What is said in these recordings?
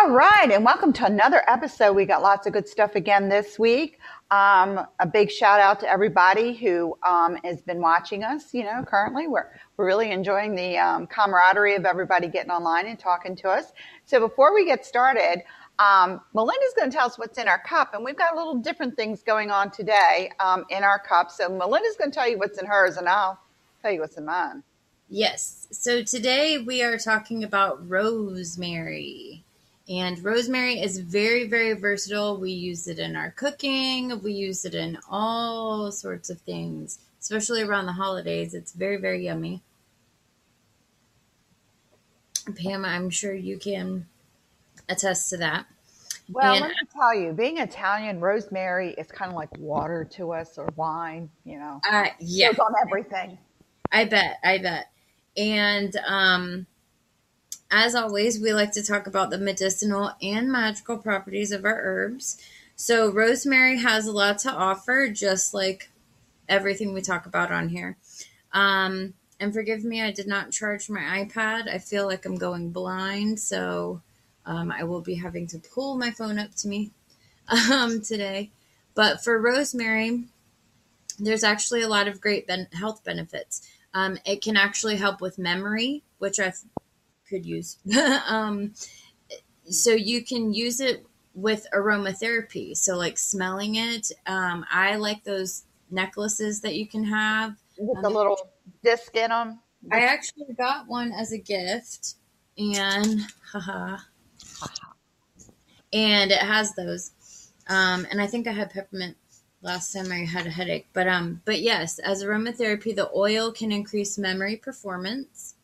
All right, and welcome to another episode. We got lots of good stuff again this week. Um, a big shout out to everybody who um, has been watching us. You know, currently we're we're really enjoying the um, camaraderie of everybody getting online and talking to us. So before we get started, um, Mylinda's going to tell us what's in our cup, and we've got a little different things going on today um, in our cup. So Mylinda's going to tell you what's in hers, and I'll tell you what's in mine. Yes. So today we are talking about rosemary. And rosemary is very, very versatile. We use it in our cooking, we use it in all sorts of things, especially around the holidays. It's very, very yummy. Pam, I'm sure you can attest to that. Well, and, let me tell you, being Italian, rosemary is kind of like water to us or wine, you know. Uh, yeah. Goes on everything. I bet. I bet. And um, as always, we like to talk about the medicinal and magical properties of our herbs. So, rosemary has a lot to offer, just like everything we talk about on here. Um, and forgive me, I did not charge my iPad. I feel like I'm going blind, so um, I will be having to pull my phone up to me um, today. But for rosemary, there's actually a lot of great ben- health benefits. Um, it can actually help with memory, which I could use. um, so you can use it with aromatherapy. So like smelling it. Um, I like those necklaces that you can have with um, the little disc in them. I actually got one as a gift, and haha, and it has those. Um, and I think I had peppermint last time I had a headache. But um, but yes, as aromatherapy, the oil can increase memory performance.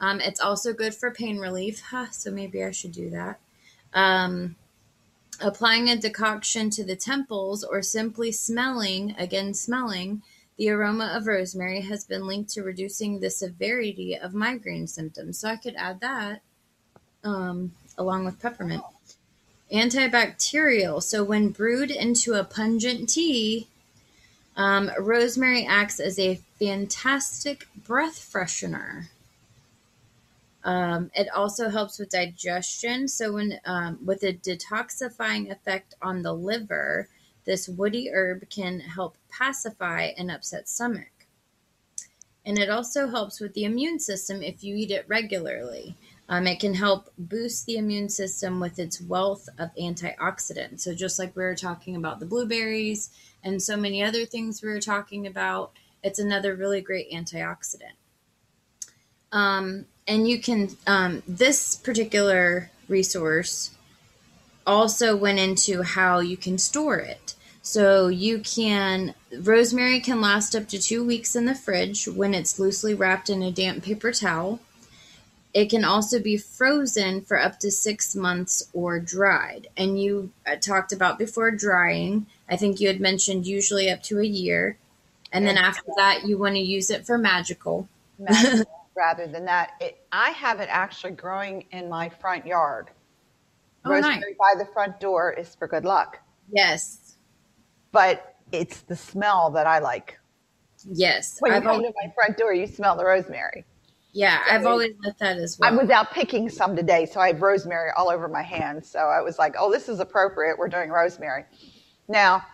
Um, it's also good for pain relief. Huh, so maybe I should do that. Um, applying a decoction to the temples or simply smelling, again, smelling the aroma of rosemary has been linked to reducing the severity of migraine symptoms. So I could add that um, along with peppermint. Antibacterial. So when brewed into a pungent tea, um, rosemary acts as a fantastic breath freshener. Um, it also helps with digestion. So, when um, with a detoxifying effect on the liver, this woody herb can help pacify an upset stomach. And it also helps with the immune system if you eat it regularly. Um, it can help boost the immune system with its wealth of antioxidants. So, just like we were talking about the blueberries and so many other things we were talking about, it's another really great antioxidant. Um, and you can um, this particular resource also went into how you can store it. So you can rosemary can last up to two weeks in the fridge when it's loosely wrapped in a damp paper towel. It can also be frozen for up to six months or dried. And you uh, talked about before drying. I think you had mentioned usually up to a year. And then after that you want to use it for magical, magical rather than that. It, I have it actually growing in my front yard. Oh, Rosemary nice. by the front door is for good luck. Yes. But it's the smell that I like. Yes. When I've you come to my front door, you smell the rosemary. Yeah, so I've always let that as well. I was out picking some today, so I have rosemary all over my hands. So I was like, oh, this is appropriate. We're doing rosemary. Now,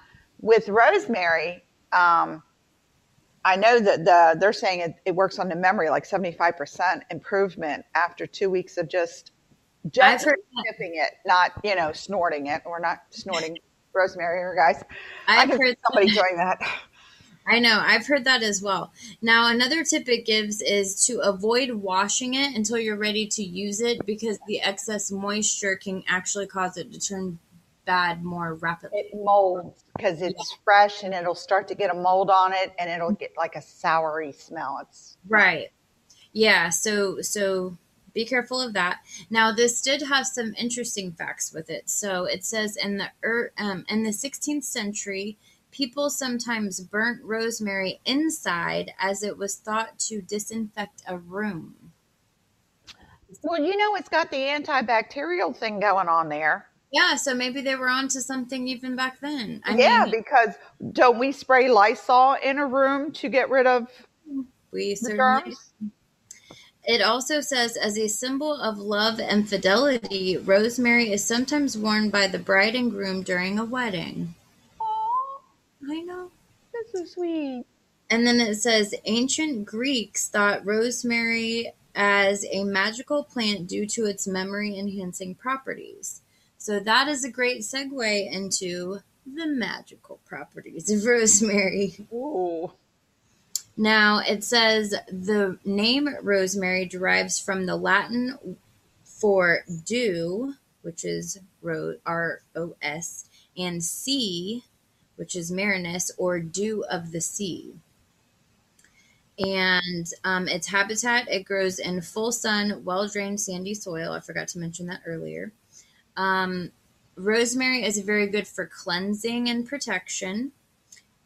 with rosemary, um, I know that the they're saying it, it works on the memory like 75% improvement after two weeks of just just sniffing it, not you know snorting it. We're not snorting rosemary here, guys. I've heard somebody doing that. I know. I've heard that as well. Now, another tip it gives is to avoid washing it until you're ready to use it because the excess moisture can actually cause it to turn bad more rapidly. It molds because it's yeah. fresh and it'll start to get a mold on it and it'll get like a soury smell. It's right. Yeah. So, so be careful of that. Now, this did have some interesting facts with it. So it says in the er, um, in the 16th century, people sometimes burnt rosemary inside as it was thought to disinfect a room. Well, you know, it's got the antibacterial thing going on there. Yeah, so maybe they were onto something even back then. I yeah, mean, because don't we spray Lysol in a room to get rid of we certainly germs? It also says, as a symbol of love and fidelity, rosemary is sometimes worn by the bride and groom during a wedding. Oh, I know. that's so sweet. And then it says, ancient Greeks thought rosemary as a magical plant due to its memory enhancing properties. So that is a great segue into the magical properties of rosemary. Ooh. Now it says the name rosemary derives from the Latin for dew, which is R O S, and sea, which is marinus or dew of the sea. And um, its habitat, it grows in full sun, well drained, sandy soil. I forgot to mention that earlier. Um, rosemary is very good for cleansing and protection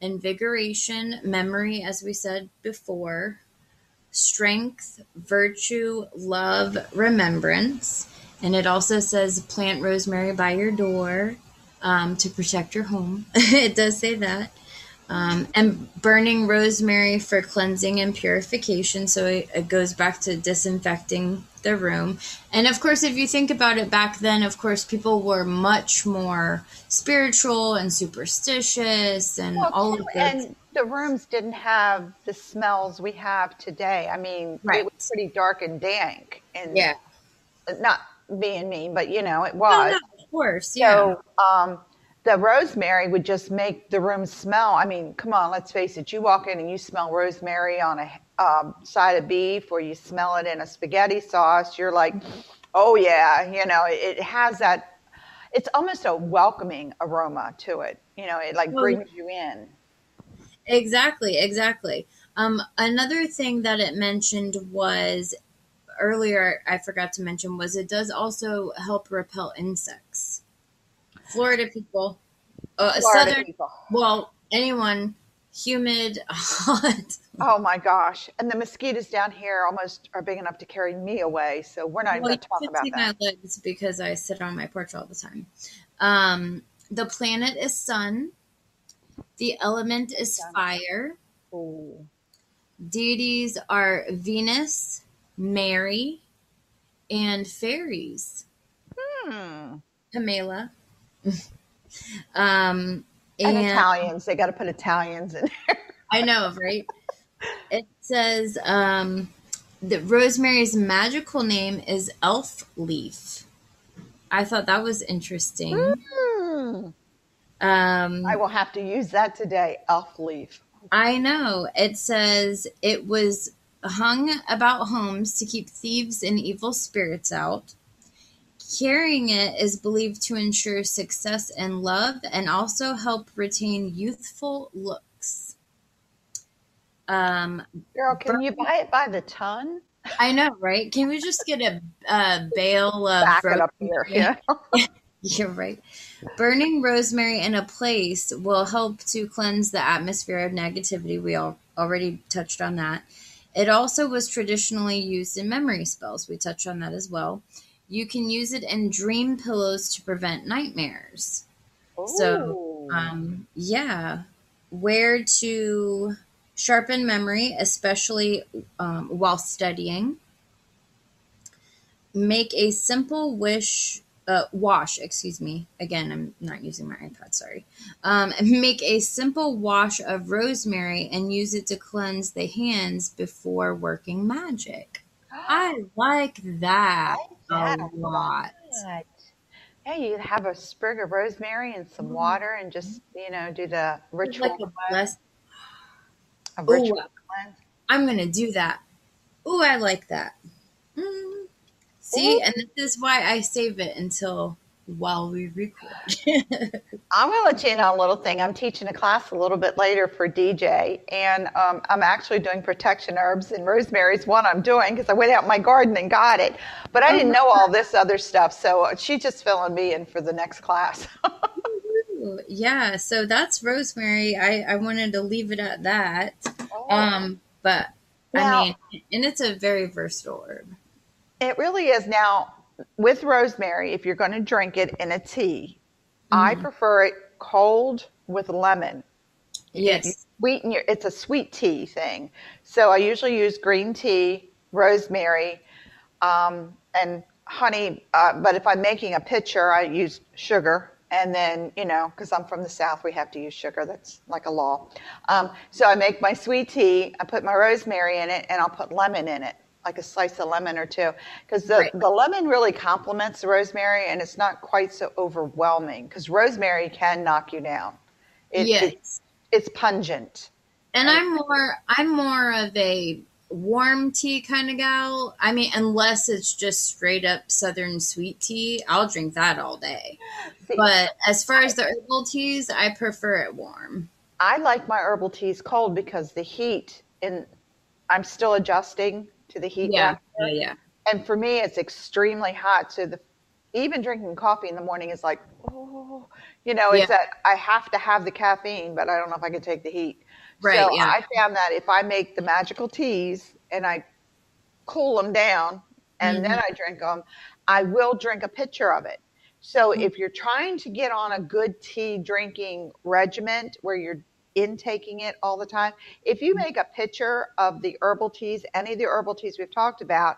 invigoration, memory, as we said before, strength, virtue, love, remembrance. And it also says plant rosemary by your door um, to protect your home. it does say that. Um, and burning rosemary for cleansing and purification. So it, it goes back to disinfecting the room. And of course, if you think about it back then, of course, people were much more spiritual and superstitious and Well, all of this. and the rooms didn't have the smells we have today. I mean, Right. it was pretty dark and dank, and Yeah. not being mean, but you know, it Oh, was. no, of course. Yeah. So, um, the rosemary would just make the room smell. I mean, come on, let's face it. You walk in and you smell rosemary on a um, side of beef, or you smell it in a spaghetti sauce. You're like, oh yeah, you know, it, it has that. It's almost a welcoming aroma to it. You know, it like brings you in. Exactly, exactly. Um, another thing that it mentioned was earlier, I forgot to mention, was it does also help repel insects. Florida people, uh, Florida southern, people. well, anyone, humid, hot. Oh my gosh! And the mosquitoes down here almost are big enough to carry me away. So we're not even Well, going to talk you can about see that. my legs because I sit on my porch all the time. Um, the planet is sun. The element is Sun. fire. Ooh. Deities are Venus, Mary, and fairies. Hmm. Pamela. um, And, and Italians, they got to put Italians in there. I know, right? It says um, that Rosemary's magical name is Elf Leaf. I thought that was interesting. Hmm. Um, I will have to use that today. Elf leaf. I know. It says it was hung about homes to keep thieves and evil spirits out. Carrying it is believed to ensure success in love and also help retain youthful looks. Um, Girl, can you buy it by the ton? I know, right? Can we just get a, a bale of Back it up here. Yeah. You're right. Burning rosemary in a place will help to cleanse the atmosphere of negativity. We all already touched on that. It also was traditionally used in memory spells. We touched on that as well. You can use it in dream pillows to prevent nightmares. So, Um, yeah, where to sharpen memory, especially um, while studying. Make a simple wish uh, wash. Excuse me. Again, I'm not using my iPad. Sorry. Um, make a simple wash of rosemary and use it to cleanse the hands before working magic. I like that I that a lot. Yeah, you have a sprig of rosemary and some water and just, you know, do the Mm-hmm. Ritual, like a bless- a ritual Ooh. cleanse. I'm gonna do that. Ooh, I like that. Mm. See, Ooh. and this is why I save it until while we record. I'm going to let you in on a little thing. I'm teaching a class a little bit later for DJ, and um, I'm actually doing protection herbs, and rosemary's one I'm doing because I went out in my garden and got it. But I didn't know all this other stuff, so she's just filling me in for the next class. Yeah, so that's rosemary. I, I wanted to leave it at that. Oh. Um, but Now- I mean, and it's a very versatile herb. It really is. Now, with rosemary, if you're going to drink it in a tea, I prefer it cold with lemon. Yes. Sweeten your, it's a sweet tea thing. So I usually use green tea rosemary, um, and honey. Uh, but if I'm making a pitcher, I use sugar. And then, you know, because I'm from the South, we have to use sugar. That's like a law. Um, so I make my sweet tea, I put my rosemary in it, and I'll put lemon in it, like a slice of lemon or two. Because the, Right. the lemon really complements the rosemary, and it's not quite so overwhelming. Because rosemary can knock you down. It, yes. it's, it's pungent. And I'm more I'm more of a warm tea kind of gal. I mean, unless it's just straight up southern sweet tea, I'll drink that all day. See, But as far as the herbal teas, I prefer it warm. I like my herbal teas cold because the heat, and I'm still adjusting to the heat. Yeah, yeah, yeah. And for me, it's extremely hot. So the even drinking coffee in the morning is like, oh, you know, Yeah. it's that I have to have the caffeine, but I don't know if I can take the heat. Right, So yeah. I found that if I make the magical teas and I cool them down and then Mm-hmm. I drink them, I will drink a pitcher of it. So Mm-hmm. if you're trying to get on a good tea drinking regiment where you're intaking it all the time, if you make a pitcher of the herbal teas, any of the herbal teas we've talked about,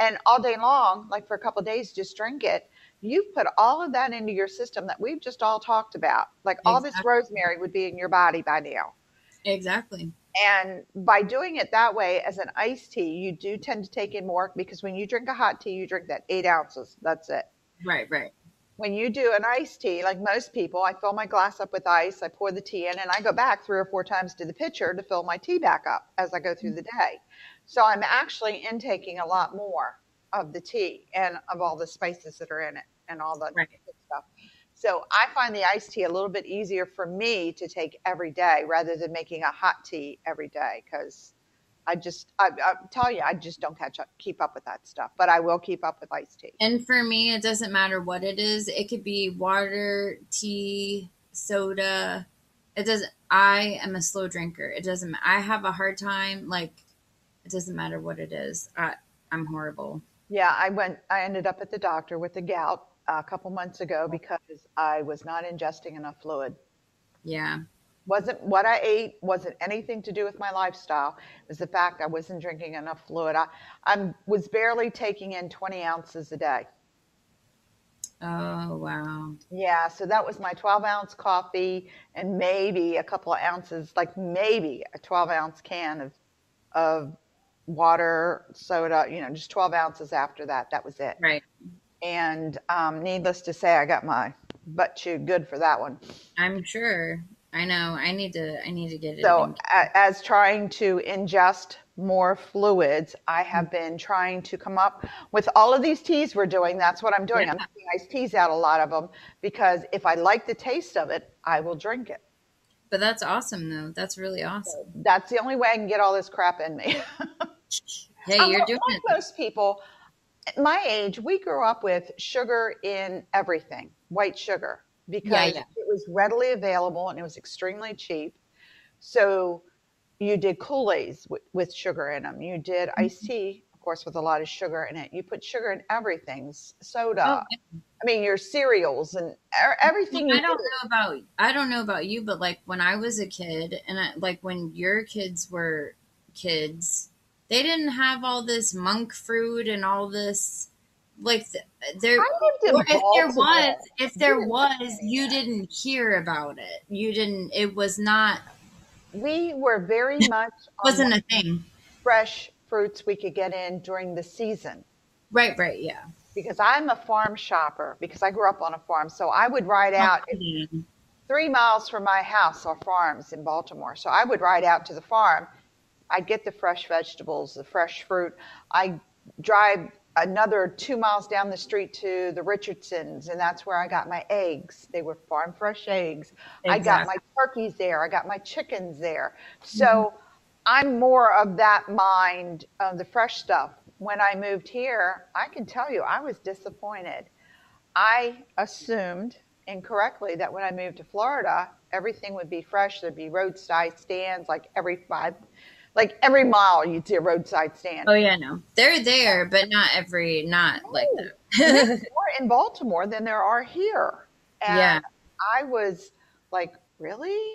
and all day long, like for a couple of days, just drink it. You've put all of that into your system that we've just all talked about. Like all this rosemary would be in your body by now. Exactly. And by doing it that way as an iced tea, you do tend to take in more because when you drink a hot tea, you drink that eight ounces. That's it. Right, right. When you do an iced tea, like most people, I fill my glass up with ice, I pour the tea in, and I go back three or four times to the pitcher to fill my tea back up as I go through the day. So I'm actually intaking a lot more of the tea and of all the spices that are in it and all the Right. stuff. So I find the iced tea a little bit easier for me to take every day rather than making a hot tea every day because I just I, I tell you I just don't catch up keep up with that stuff. But I will keep up with iced tea. And for me, it doesn't matter what it is. It could be water, tea, soda. It doesn't. I am a slow drinker. It doesn't. I have a hard time. Like, it doesn't matter what it is. I, I'm horrible. Yeah, I went. I ended up at the doctor with the gout a couple months ago because I was not ingesting enough fluid. Yeah. Wasn't what I ate, wasn't anything to do with my lifestyle. It was the fact I wasn't drinking enough fluid. I I was barely taking in 20 ounces a day. Oh wow. Yeah, so that was my 12 ounce coffee and maybe a couple of ounces, like maybe a 12 ounce can of of water, soda, you know, just 12 ounces after that. That was it. Right. And um, needless to say, I got my butt chewed good for that one. I'm sure. I know. I need to. I need to get it. So, as trying to ingest more fluids, I have mm-hmm. been trying to come up with all of these teas we're doing. That's what I'm doing. I'm Yeah. making iced teas out a lot of them because if I like the taste of it, I will drink it. But that's awesome, though. That's really awesome. That's the only way I can get all this crap in me. Hey, I'm you're doing like it. most people. At my age, we grew up with sugar in everything, white sugar, because yeah. it was readily available and it was extremely cheap. So you did Kool-Aids with, with sugar in them. You did Mm-hmm. iced tea, of course, with a lot of sugar in it. You put sugar in everything, soda. Oh, I mean, your cereals and everything. you I don't did. know about I don't know about you, but like when I was a kid, and I, like when your kids were kids, they didn't have all this monk fruit and all this. Like there, I lived in or if there was, if there was, you didn't hear about it. You didn't. It was not. We were very much Wasn't a thing. fresh fruits we could get in during the season. Right. Right. Yeah. because I'm a farm shopper because I grew up on a farm. So I would ride out Mhm. three miles from my house are farms in Baltimore. So I would ride out to the farm. I'd get the fresh vegetables, the fresh fruit. I drive another two miles down the street to the Richardsons, and that's where I got my eggs. They were farm fresh eggs. I got my turkeys there. I got my chickens there. So mm-hmm. I'm more of that mind of the fresh stuff. When I moved here, I can tell you I was disappointed. I assumed incorrectly that when I moved to Florida, everything would be fresh. There'd be roadside stands like every five, like every mile you'd see a roadside stand. Oh yeah, no, they're there, but not every, not like that. more in Baltimore than there are here. And Yeah. I was like, really?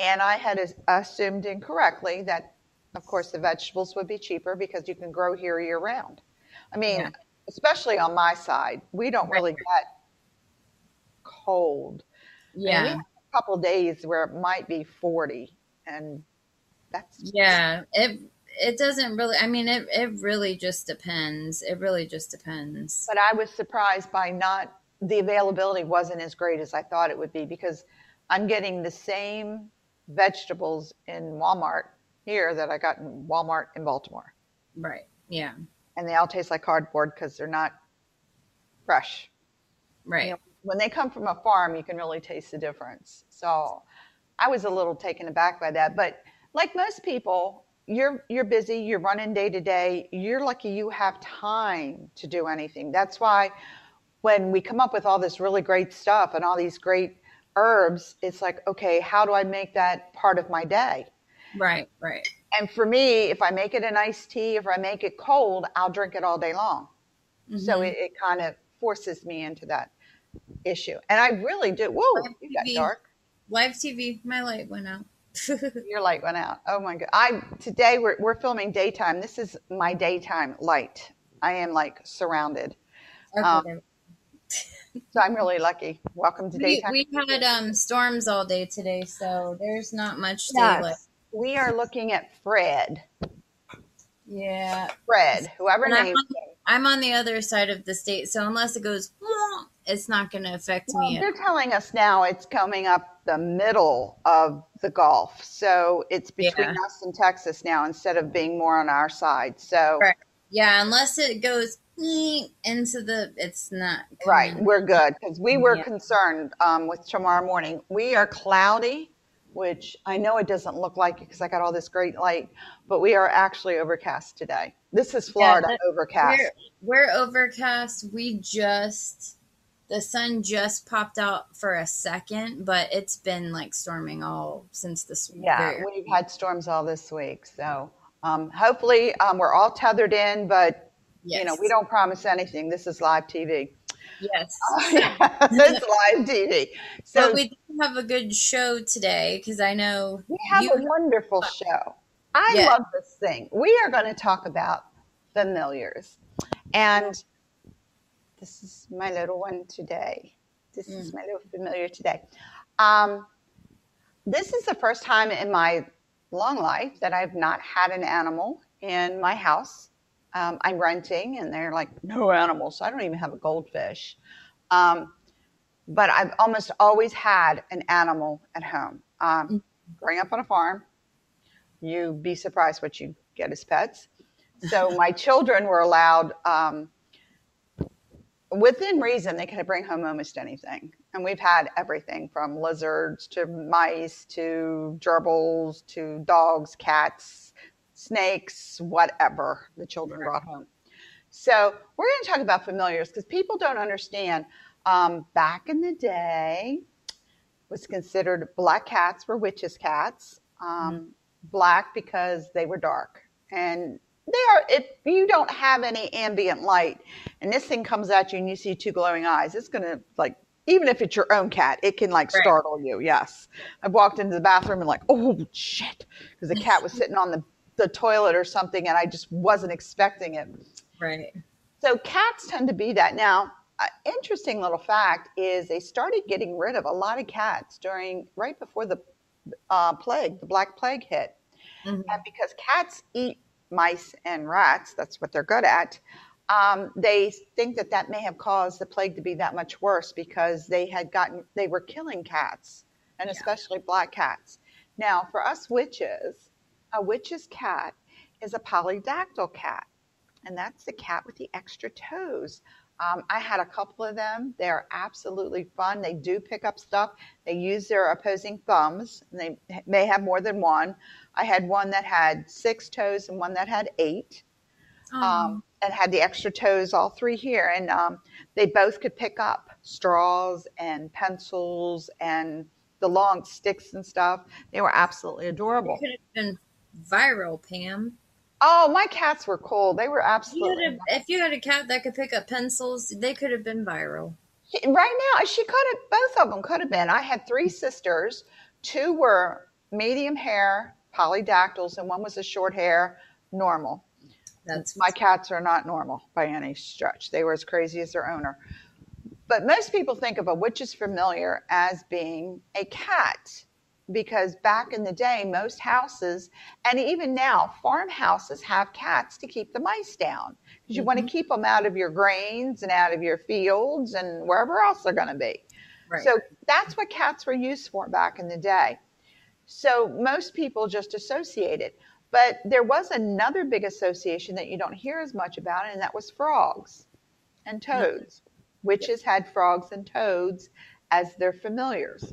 And I had assumed incorrectly that of course, the vegetables would be cheaper because you can grow here year round. I mean, Yeah. especially on my side, we don't really get cold. I mean, we Yeah. have a couple days where it might be 40, and that's Yeah. It it doesn't really I mean it it really just depends. It really just depends. But I was surprised by not the availability wasn't as great as I thought it would be because I'm getting the same vegetables in Walmart here that I got in Walmart in Baltimore, Right. Yeah. and they all taste like cardboard because they're not fresh. Right. You know, when they come from a farm, you can really taste the difference. So I was a little taken aback by that. But like most people, you're you're busy, you're running day to day. You're lucky you have time to do anything. That's why when we come up with all this really great stuff and all these great herbs, it's like, okay, how do I make that part of my day? Right. Right. And for me, if I make it an iced tea, if I make it cold, I'll drink it all day long. So Mhm. it, it kind of forces me into that issue. And I really do. Whoa, Live you got TV. dark. Live TV, my light went out. Your light went out. Oh my god. I today we're we're filming daytime. This is my daytime light. I am like surrounded. Um, So I'm really lucky. Welcome to we, daytime. we had um storms all day today, so there's not much daylight. Yes. We are looking at Fred. Yeah. Fred, whoever named him. I'm on the other side of the state, so unless it goes, it's not going to affect Well, me. they're telling us now it's coming up the middle of the Gulf. So it's between Yeah. us and Texas now instead of being more on our side. So Right. Yeah, unless it goes into the, it's not. Right, we're good because we were Yeah. concerned um, with tomorrow morning. We are cloudy, which I know it doesn't look like it because I got all this great light, but we are actually overcast today. This is Florida that- overcast. We're, we're overcast. We just, the sun just popped out for a second, but it's been like storming all since this. week. yeah, we've had storms all this week, so um, hopefully um, we're all tethered in. But you know, we don't promise anything. This is live TV. Yes. it's live TV. So but we do have a good show today because I know We have a wonderful show. I Yeah. love this thing. We are going to talk about familiars. And this is my little one today. This Mm. is my little familiar today. Um, this is the first time in my long life that I've not had an animal in my house. Um, I'm renting, and they're like, no animals. So I don't even have a goldfish. Um, but I've almost always had an animal at home. Um, growing up on a farm, you'd be surprised what you get as pets. So my children were allowed, um, within reason, they could bring home almost anything. And we've had everything from lizards to mice to gerbils to dogs, cats, snakes, whatever the children brought home. So we're going to talk about familiars because people don't understand. Um, back in the day, was considered black cats were witches' cats. Um, Black because they were dark, and they are. If you don't have any ambient light, and this thing comes at you and you see two glowing eyes, it's gonna like. Even if it's your own cat, it can like Right. startle you. Yes, I've walked into the bathroom and like, oh shit, because the cat was sitting on the the toilet or something, and I just wasn't expecting it. right. So cats tend to be that. Now, uh, interesting little fact is they started getting rid of a lot of cats during right before the uh, plague, the Black Plague hit, Mhm. and because cats eat mice and rats, that's what they're good at. Um, they think that that may have caused the plague to be that much worse because they had gotten they were killing cats and Yeah. especially black cats. Now, for us witches, a witch's cat is a polydactyl cat and that's the cat with the extra toes. Um, I had a couple of them. They're absolutely fun. They do pick up stuff. They use their opposing thumbs. And they may have more than one. I had one that had six toes and one that had eight, um, and had the extra toes, all three here. And um, they both could pick up straws and pencils and the long sticks and stuff. They were absolutely adorable. could have been viral, Pam. Oh, my cats were cool. They were absolutely. a, if you had a cat that could pick up pencils, they could have been viral. Right now she could have both of them could have been i had three sisters two were medium hair polydactyls and one was a short hair, normal. That's My cats are not normal by any stretch. They were as crazy as their owner. But most people think of a witch's familiar as being a cat because back in the day, most houses, and even now, farmhouses have cats to keep the mice down because you want to mm-hmm. keep them out of your grains and out of your fields and wherever else they're going to be. right. So that's what cats were used for back in the day. So most people just associate it. But there was another big association that you don't hear as much about, and that was frogs and mm-hmm. toads. Witches had frogs and toads as their familiars.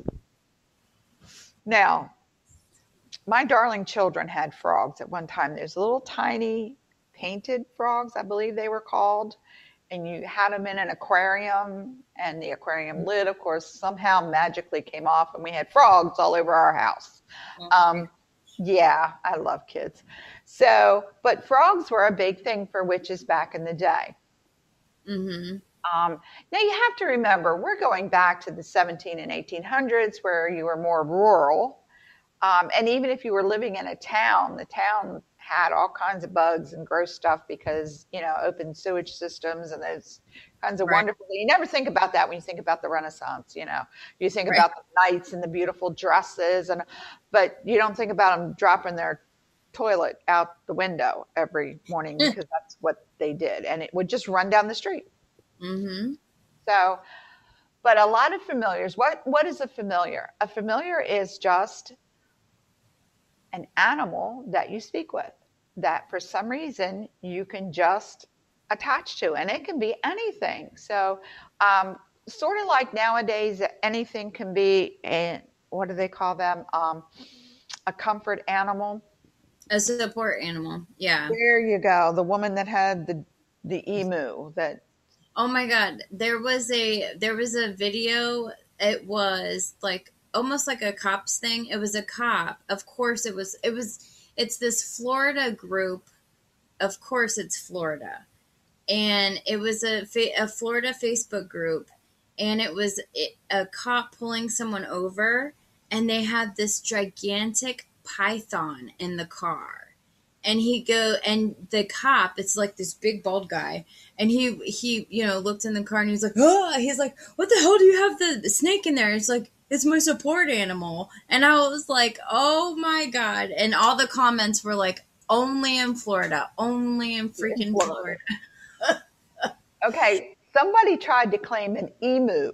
Now, my darling children had frogs at one time. There's little tiny painted frogs, I believe they were called, and you had them in an aquarium, and the aquarium lid, of course, somehow magically came off, and we had frogs all over our house. Um, yeah, I love kids. So, but frogs were a big thing for witches back in the day. hmm Um, now you have to remember, we're going back to the 17 and 1800s where you were more rural. Um, and even if you were living in a town, the town had all kinds of bugs and gross stuff because, you know, open sewage systems and those kinds of Right. wonderful, you never think about that when you think about the Renaissance, you know, you think Right. about the knights and the beautiful dresses and, but you don't think about them dropping their toilet out the window every morning because that's what they did. And it would just run down the street. Hmm So, but a lot of familiars, what, what is a familiar? A familiar is just an animal that you speak with that for some reason you can just attach to, and it can be anything. So, um, sort of like nowadays, anything can be a, what do they call them? Um, a comfort animal. A support animal. Yeah. There you go. The woman that had the the emu that Oh my god, there was a there was a video. It was like almost like a cops thing. It was a cop. Of course it was it was it's this Florida group. Of course it's Florida. And it was a a Florida Facebook group and it was a cop pulling someone over and they had this gigantic python in the car. And he go and the cop, it's like this big bald guy, and he he you know looked in the car and he's like oh he's like what the hell do you have the, the snake in there? It's like it's my support animal. And i was like oh my god. And all the comments were like only in florida only in freaking Florida. florida. Okay, somebody tried to claim an emu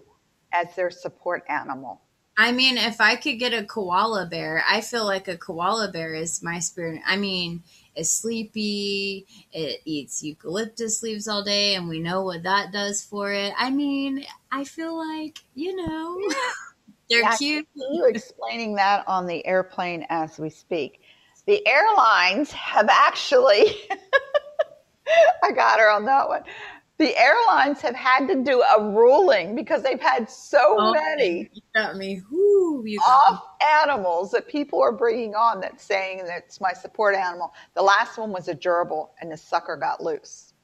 as their support animal. I mean if i could get a koala bear i feel like a koala bear is my spirit i mean it's sleepy it eats eucalyptus leaves all day and we know what that does for it i mean i feel like you know they're Yeah, cute you explaining that on the airplane as we speak. The airlines have actually, I got her on that one. The airlines have had to do a ruling because they've had so Oh, many You got me. Whoo, you got me. off animals that people are bringing on that's saying that's my support animal. The last one was a gerbil and the sucker got loose.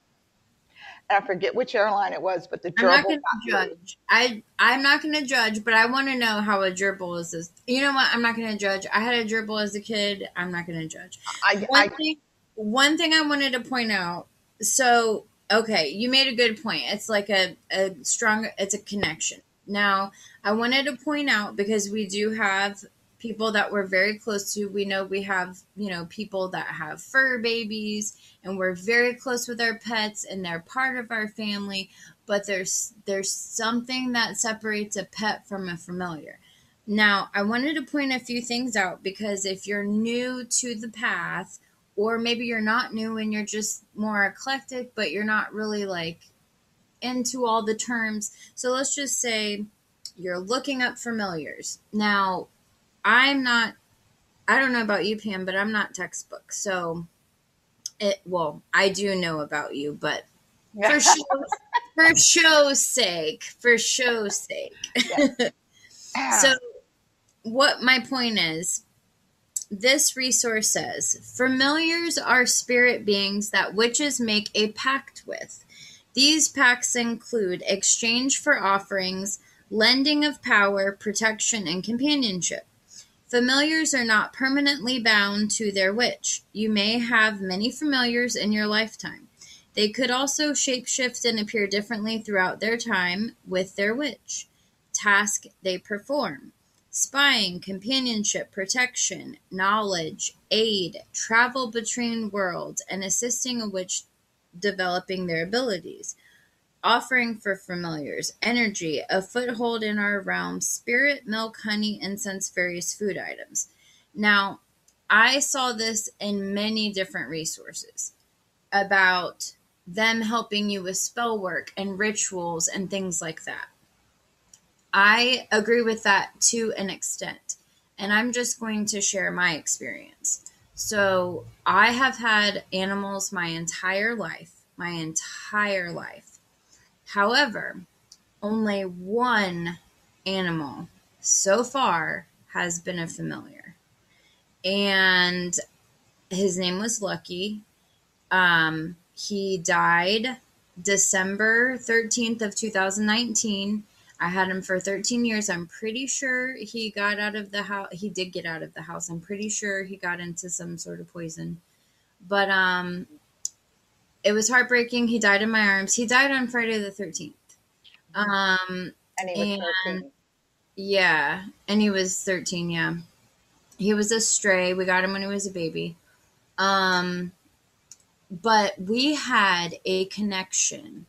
And I forget which airline it was, but the gerbil. I'm not going to got loose. judge. I I'm not going to judge, but I want to know how a gerbil is. This. You know what? I'm not going to judge. I had a gerbil as a kid. I'm not going to judge. I, One I, thing, one thing I wanted to point out. So, okay, you made a good point. It's like a a strong. It's a connection. Now, I wanted to point out because we do have people that we're very close to. We know we have, you know, people that have fur babies and we're very close with our pets and they're part of our family, but there's there's something that separates a pet from a familiar. Now, I wanted to point a few things out because if you're new to the path or maybe you're not new and you're just more eclectic but you're not really like into all the terms. So let's just say you're looking up familiars. Now, I'm not I don't know about you Pam, but I'm not textbook. So it well, I do know about you, but for show, for show's sake, for show's sake. so what my point is this resource says familiars are spirit beings that witches make a pact with these pacts include exchange for offerings lending of power protection and companionship Familiars are not permanently bound to their witch. You may have many familiars in your lifetime. They could also shapeshift and appear differently throughout their time with their witch. Task they perform spying, companionship, protection, knowledge, aid, travel between worlds, and assisting a witch developing their abilities. Offering for familiars, energy, a foothold in our realm, spirit, milk, honey, incense, various food items. Now, I saw this in many different resources about them helping you with spell work and rituals and things like that. I agree with that to an extent. And I'm just going to share my experience. So, I have had animals my entire life, my entire life. However, only one animal so far has been a familiar. And his name was Lucky. Um, he died December 13th of 2019. I had him for 13 years. I'm pretty sure he got out of the house. He did get out of the house. I'm pretty sure he got into some sort of poison. But um it was heartbreaking. He died in my arms. He died on Friday the 13th. Um And he was and 13. yeah, and he was 13, yeah. He was a stray. We got him when he was a baby. Um but we had a connection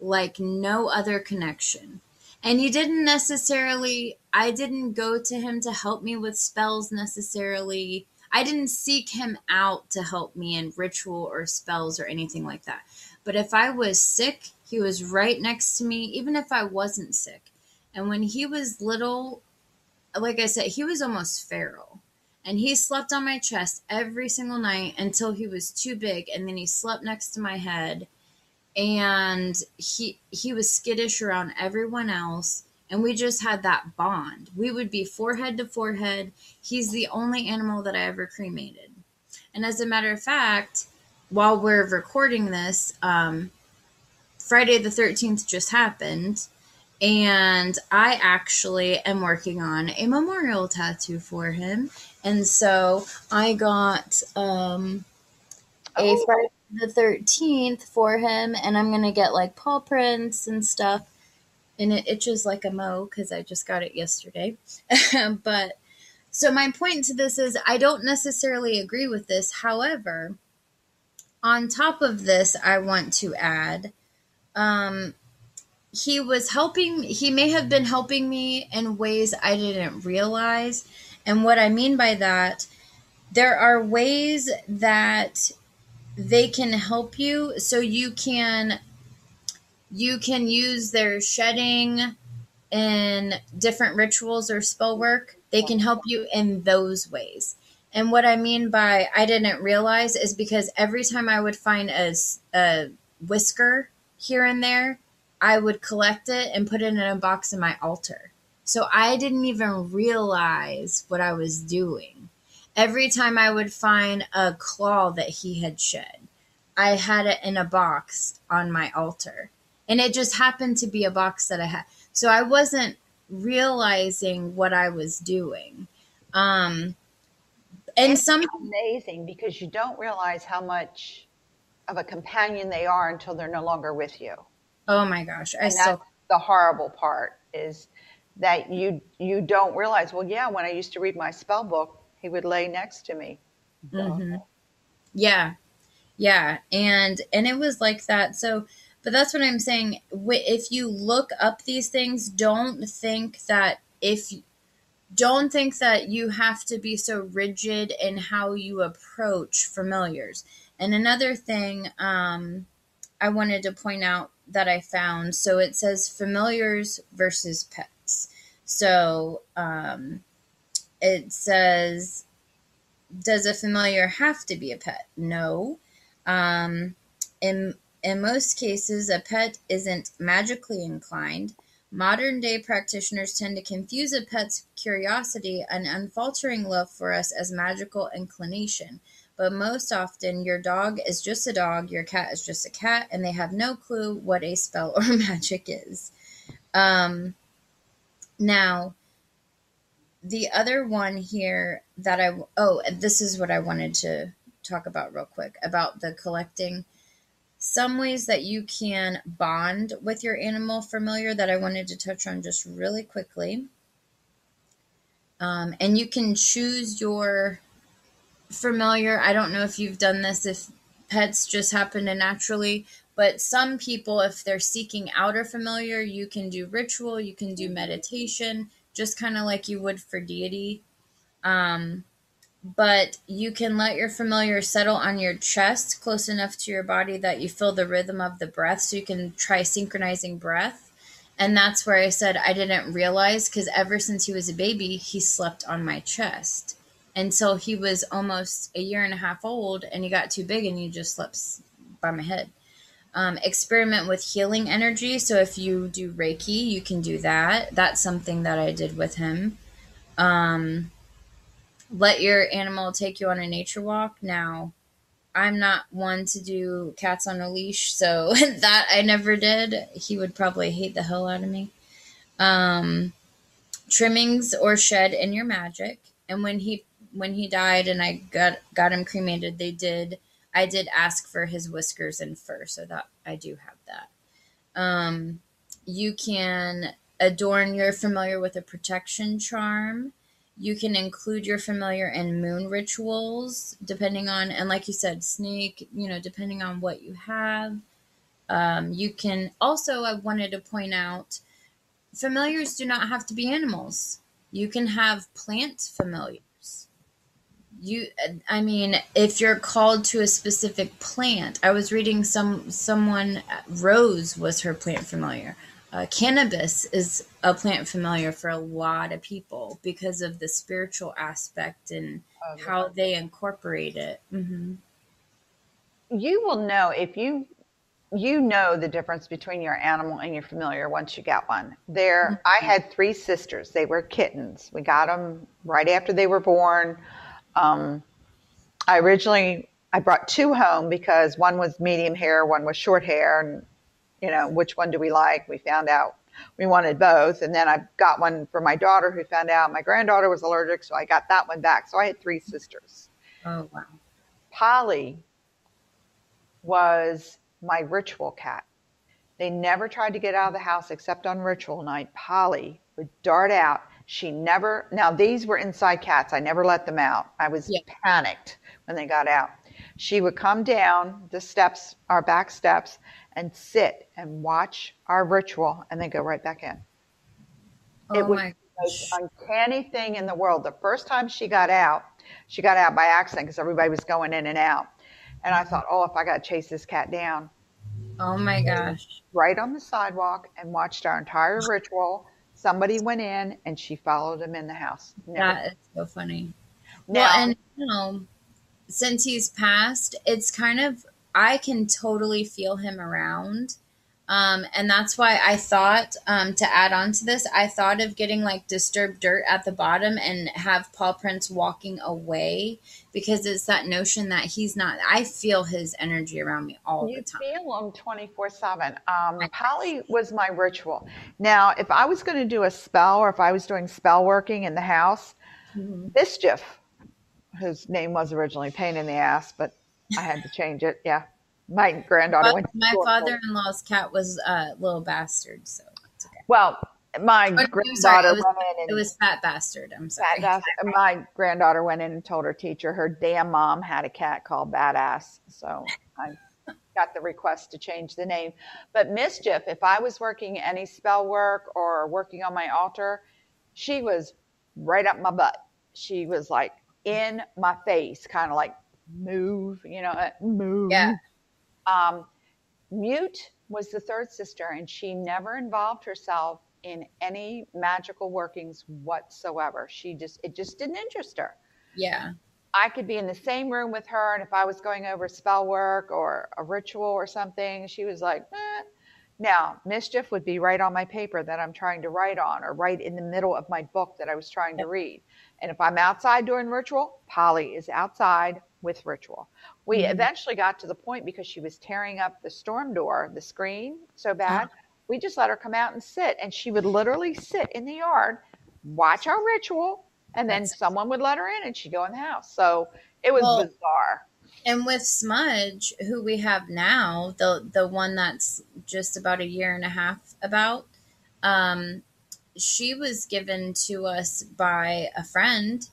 like no other connection. And he didn't necessarily, I didn't go to him to help me with spells necessarily. I didn't seek him out to help me in ritual or spells or anything like that. But if I was sick, he was right next to me, even if I wasn't sick. And when he was little, like I said, he was almost feral. And he slept on my chest every single night until he was too big. And then he slept next to my head. And he he was skittish around everyone else. And we just had that bond. We would be forehead to forehead. He's the only animal that I ever cremated. And as a matter of fact, while we're recording this, um, Friday the 13th just happened. And I actually am working on a memorial tattoo for him. And so I got um, a Oh. Friday the 13th for him. And I'm going to get like paw prints and stuff. And it itches like a mo because I just got it yesterday. but so my point to this is I don't necessarily agree with this. However, on top of this, I want to add um, he was helping, he may have been helping me in ways I didn't realize. And what I mean by that, there are ways that they can help you. So you can you can use their shedding in different rituals or spell work. They can help you in those ways. And what i mean by i didn't realize is because every time i would find a, a whisker here and there i would collect it and put it in a box in my altar. So i didn't even realize what i was doing every time i would find a claw that he had shed i had it in a box on my altar and it just happened to be a box that I had. So I wasn't realizing what I was doing. Um, and It's some, amazing because you don't realize how much of a companion they are until they're no longer with you. oh my gosh, I And still, that's the horrible part is that you you don't realize, well, yeah, when I used to read my spell book, he would lay next to me. Mhm. yeah, yeah, and and it was like that. So, but that's what I'm saying. If you look up these things, don't think that if don't think that you have to be so rigid in how you approach familiars. And another thing um, I wanted to point out that I found so it says familiars versus pets. So um, it says, does a familiar have to be a pet? No. Um, in, in most cases, a pet isn't magically inclined. Modern day practitioners tend to confuse a pet's curiosity and unfaltering love for us as magical inclination. But most often, your dog is just a dog, your cat is just a cat, and they have no clue what a spell or magic is. Um, now, the other one here that I oh this is what I wanted to talk about real quick about the collecting some ways that you can bond with your animal familiar that I wanted to touch on just really quickly. Um, and you can choose your familiar. I don't know if you've done this, if pets just happen to naturally, but some people, if they're seeking outer familiar, you can do ritual, you can do meditation, just kind of like you would for deity. Um, but you can let your familiar settle on your chest close enough to your body that you feel the rhythm of the breath so you can try synchronizing breath. And that's where i said i didn't realize because ever since he was a baby he slept on my chest. Until he was almost a year and a half old and he got too big and he just slept by my head um, experiment with healing energy so if you do reiki you can do that that's something that i did with him um, let your animal take you on a nature walk. Now, I'm not one to do cats on a leash, so that I never did. He would probably hate the hell out of me. Um, trimmings or shed in your magic, and when he when he died and I got got him cremated, they did. I did ask for his whiskers and fur, so that I do have that. Um, you can adorn your familiar with a protection charm you can include your familiar in moon rituals, depending on, and like you said, snake, you know, depending on what you have. Um, you can also, I wanted to point out, familiars do not have to be animals. You can have plant familiars. You, I mean, if you're called to a specific plant, I was reading some someone Rose was her plant familiar uh, cannabis is a plant familiar for a lot of people because of the spiritual aspect and oh, how they incorporate it. Mm-hmm. You will know if you you know the difference between your animal and your familiar once you get one. There, mm-hmm. I had three sisters. They were kittens. We got them right after they were born. Um, I originally I brought two home because one was medium hair, one was short hair, and you know, which one do we like? We found out we wanted both. And then I got one for my daughter who found out my granddaughter was allergic. So I got that one back. So I had three sisters. Oh, wow. Polly was my ritual cat. They never tried to get out of the house except on ritual night. Polly would dart out. She never, now these were inside cats. I never let them out. I was yeah. panicked when they got out. She would come down the steps, our back steps, and sit and watch our ritual and then go right back in. Oh it was my the most uncanny thing in the world. The first time she got out, she got out by accident because everybody was going in and out. And I thought, oh, if I got to chase this cat down. Oh my gosh. Right on the sidewalk and watched our entire ritual. Somebody went in and she followed him in the house. Never. That is so funny. Now, well, and you know, since he's passed, it's kind of I can totally feel him around. Um, and that's why I thought um, to add on to this, I thought of getting like disturbed dirt at the bottom and have paw prints walking away because it's that notion that he's not. I feel his energy around me all you the time. You feel him twenty four seven. Um, Polly was my ritual. Now, if I was going to do a spell or if I was doing spell working in the house, mm-hmm. mischief, whose name was originally Pain in the Ass, but I had to change it. Yeah. My granddaughter went My father in law's cat was a uh, little bastard, so it's okay. Well, my oh, granddaughter was, went in and, it was fat bastard. I'm sorry. Fat my granddaughter went in and told her teacher her damn mom had a cat called Badass. So I got the request to change the name. But mischief, if I was working any spell work or working on my altar, she was right up my butt. She was like in my face, kind of like move, you know, uh, move. Yeah. Um, Mute was the third sister, and she never involved herself in any magical workings whatsoever. She just, it just didn't interest her. Yeah. I could be in the same room with her, and if I was going over spell work or a ritual or something, she was like, eh. Now, mischief would be right on my paper that I'm trying to write on, or right in the middle of my book that I was trying to read. And if I'm outside doing ritual, Polly is outside with ritual. We mm-hmm. eventually got to the point because she was tearing up the storm door, the screen so bad. We just let her come out and sit, and she would literally sit in the yard, watch our ritual, and then That's- someone would let her in, and she'd go in the house. So it was Well- bizarre. And with Smudge, who we have now, the the one that's just about a year and a half about, um, she was given to us by a friend,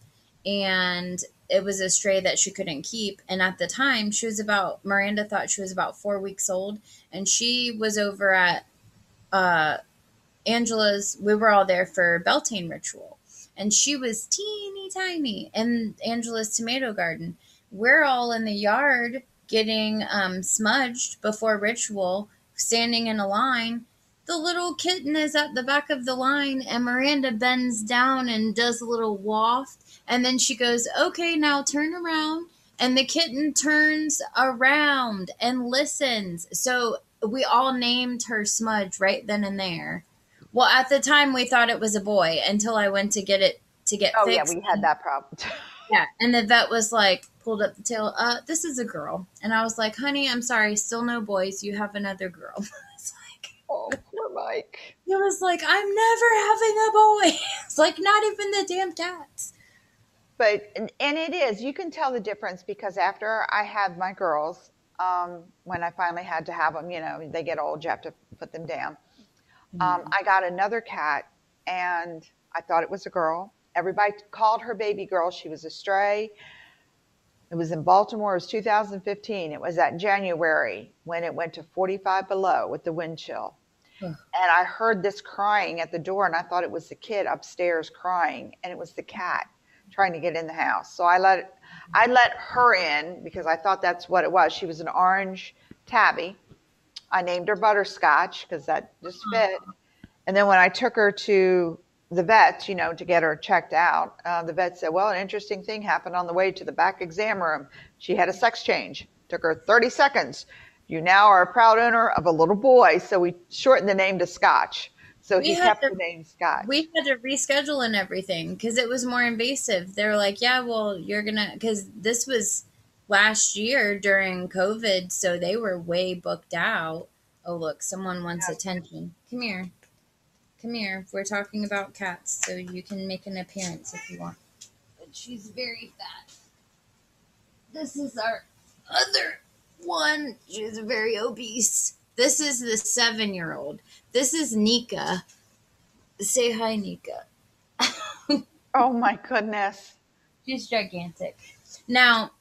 and it was a stray that she couldn't keep. And at the time, she was about Miranda thought she was about four weeks old, and she was over at uh, Angela's. We were all there for Beltane ritual, and she was teeny tiny in Angela's tomato garden we're all in the yard getting um, smudged before ritual, standing in a line. The little kitten is at the back of the line, and Miranda bends down and does a little waft. And then she goes, Okay, now turn around. And the kitten turns around and listens. So we all named her Smudge right then and there. Well, at the time, we thought it was a boy until I went to get it to get Oh yeah, we had that problem. Yeah, and the vet was like, pulled up the tail. Uh, this is a girl, and I was like, honey, I'm sorry, still no boys. You have another girl. it's like oh, Mike. he was like, I'm never having a boy. It's like not even the damn cats. But and it is. You can tell the difference because after I had my girls, um, when I finally had to have them, you know, they get old. You have to put them down. Um, I got another cat, and I thought it was a girl. Everybody called her baby girl. She was a stray. It was in Baltimore. It was 2015. It was that January when it went to 45 below with the wind chill. And I heard this crying at the door, and I thought it was the kid upstairs crying, and it was the cat trying to get in the house. So I let I let her in because I thought that's what it was. She was an orange tabby. I named her Butterscotch because that just fit. And then when I took her to the vet, you know, to get her checked out, uh, the vet said, "Well, an interesting thing happened on the way to the back exam room. She had a sex change. Took her 30 seconds. You now are a proud owner of a little boy." So we shortened the name to Scotch. So We he kept to- the name Scotch. We had to reschedule and everything because it was more invasive. They were like, yeah, well, you're gonna because this was last year during COVID, so they were way booked out. Oh, look, someone wants Yeah. attention. Come here. Come here. We're talking about cats, so you can make an appearance if you want. But she's very fat. This is our other one. She's very obese. This is the seven year old. This is Nika. Say hi, Nika. oh my goodness. She's gigantic. Now,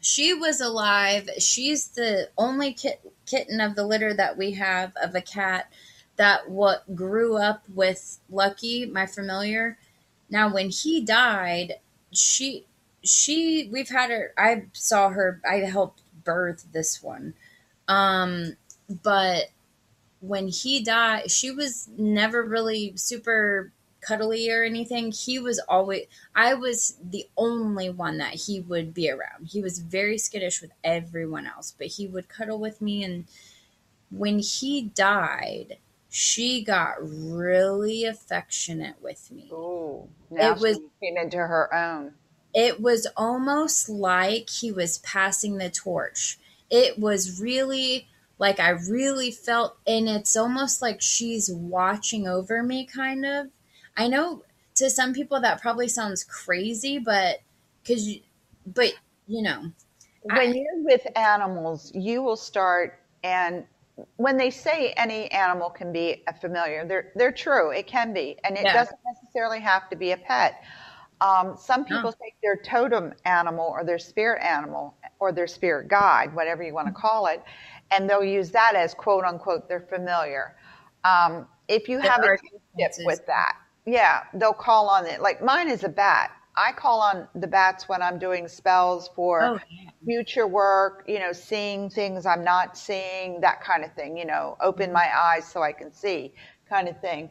she was alive. She's the only kit- kitten of the litter that we have of a cat that what grew up with Lucky, my familiar. Now, when he died, she she we've had her. I saw her. I helped birth this one, um, but when he died, she was never really super cuddly or anything. He was always, I was the only one that he would be around. He was very skittish with everyone else, but he would cuddle with me. And when he died, she got really affectionate with me. Ooh, now It was- came into her own. It was almost like he was passing the torch. It was really like I really felt, and it's almost like she's watching over me, kind of. I know to some people that probably sounds crazy, but because but you know, When I- you're with animals, you will start and when they say any animal can be a familiar, they're they're true. It can be, and it Yeah. doesn't necessarily have to be a pet. Um, some people take their totem animal or their spirit animal or their spirit guide, whatever you want to call it, and they'll use that as quote unquote their familiar. Um, if you There have a kinship with that, yeah, they'll call on it. Like mine is a bat. I call on the bats when I'm doing spells for oh yeah, future work, you know, seeing things I'm not seeing, that kind of thing, you know, open my eyes so I can see kind of thing.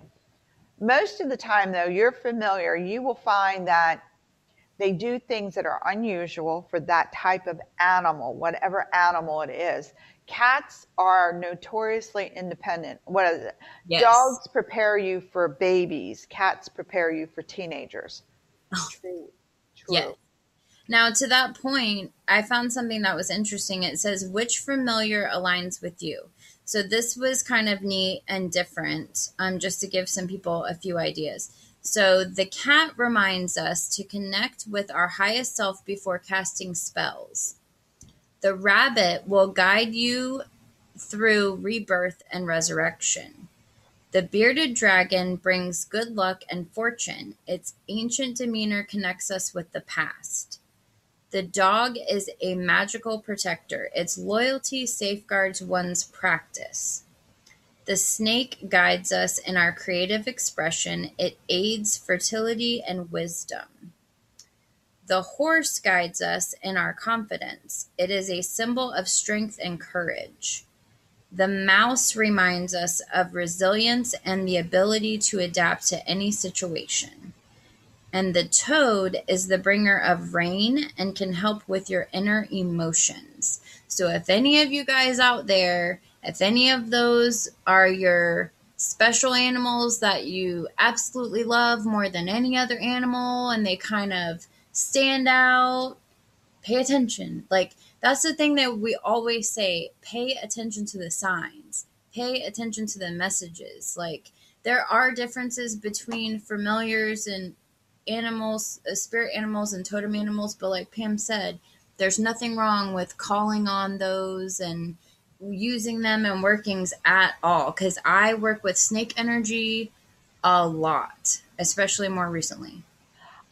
Most of the time, though, you're familiar, you will find that they do things that are unusual for that type of animal, whatever animal it is. Cats are notoriously independent. What is it? yes. Dogs prepare you for babies, cats prepare you for teenagers. Oh. True. True. Yes. Now, to that point, I found something that was interesting. It says, which familiar aligns with you? So, this was kind of neat and different, um, just to give some people a few ideas. So the cat reminds us to connect with our highest self before casting spells. The rabbit will guide you through rebirth and resurrection. The bearded dragon brings good luck and fortune. Its ancient demeanor connects us with the past. The dog is a magical protector. Its loyalty safeguards one's practice. The snake guides us in our creative expression. It aids fertility and wisdom. The horse guides us in our confidence. It is a symbol of strength and courage. The mouse reminds us of resilience and the ability to adapt to any situation. And the toad is the bringer of rain and can help with your inner emotions. So, if any of you guys out there if any of those are your special animals that you absolutely love more than any other animal and they kind of stand out, pay attention. Like, that's the thing that we always say pay attention to the signs, pay attention to the messages. Like, there are differences between familiars and animals, uh, spirit animals, and totem animals, but like Pam said, there's nothing wrong with calling on those and using them and workings at all because I work with snake energy a lot, especially more recently.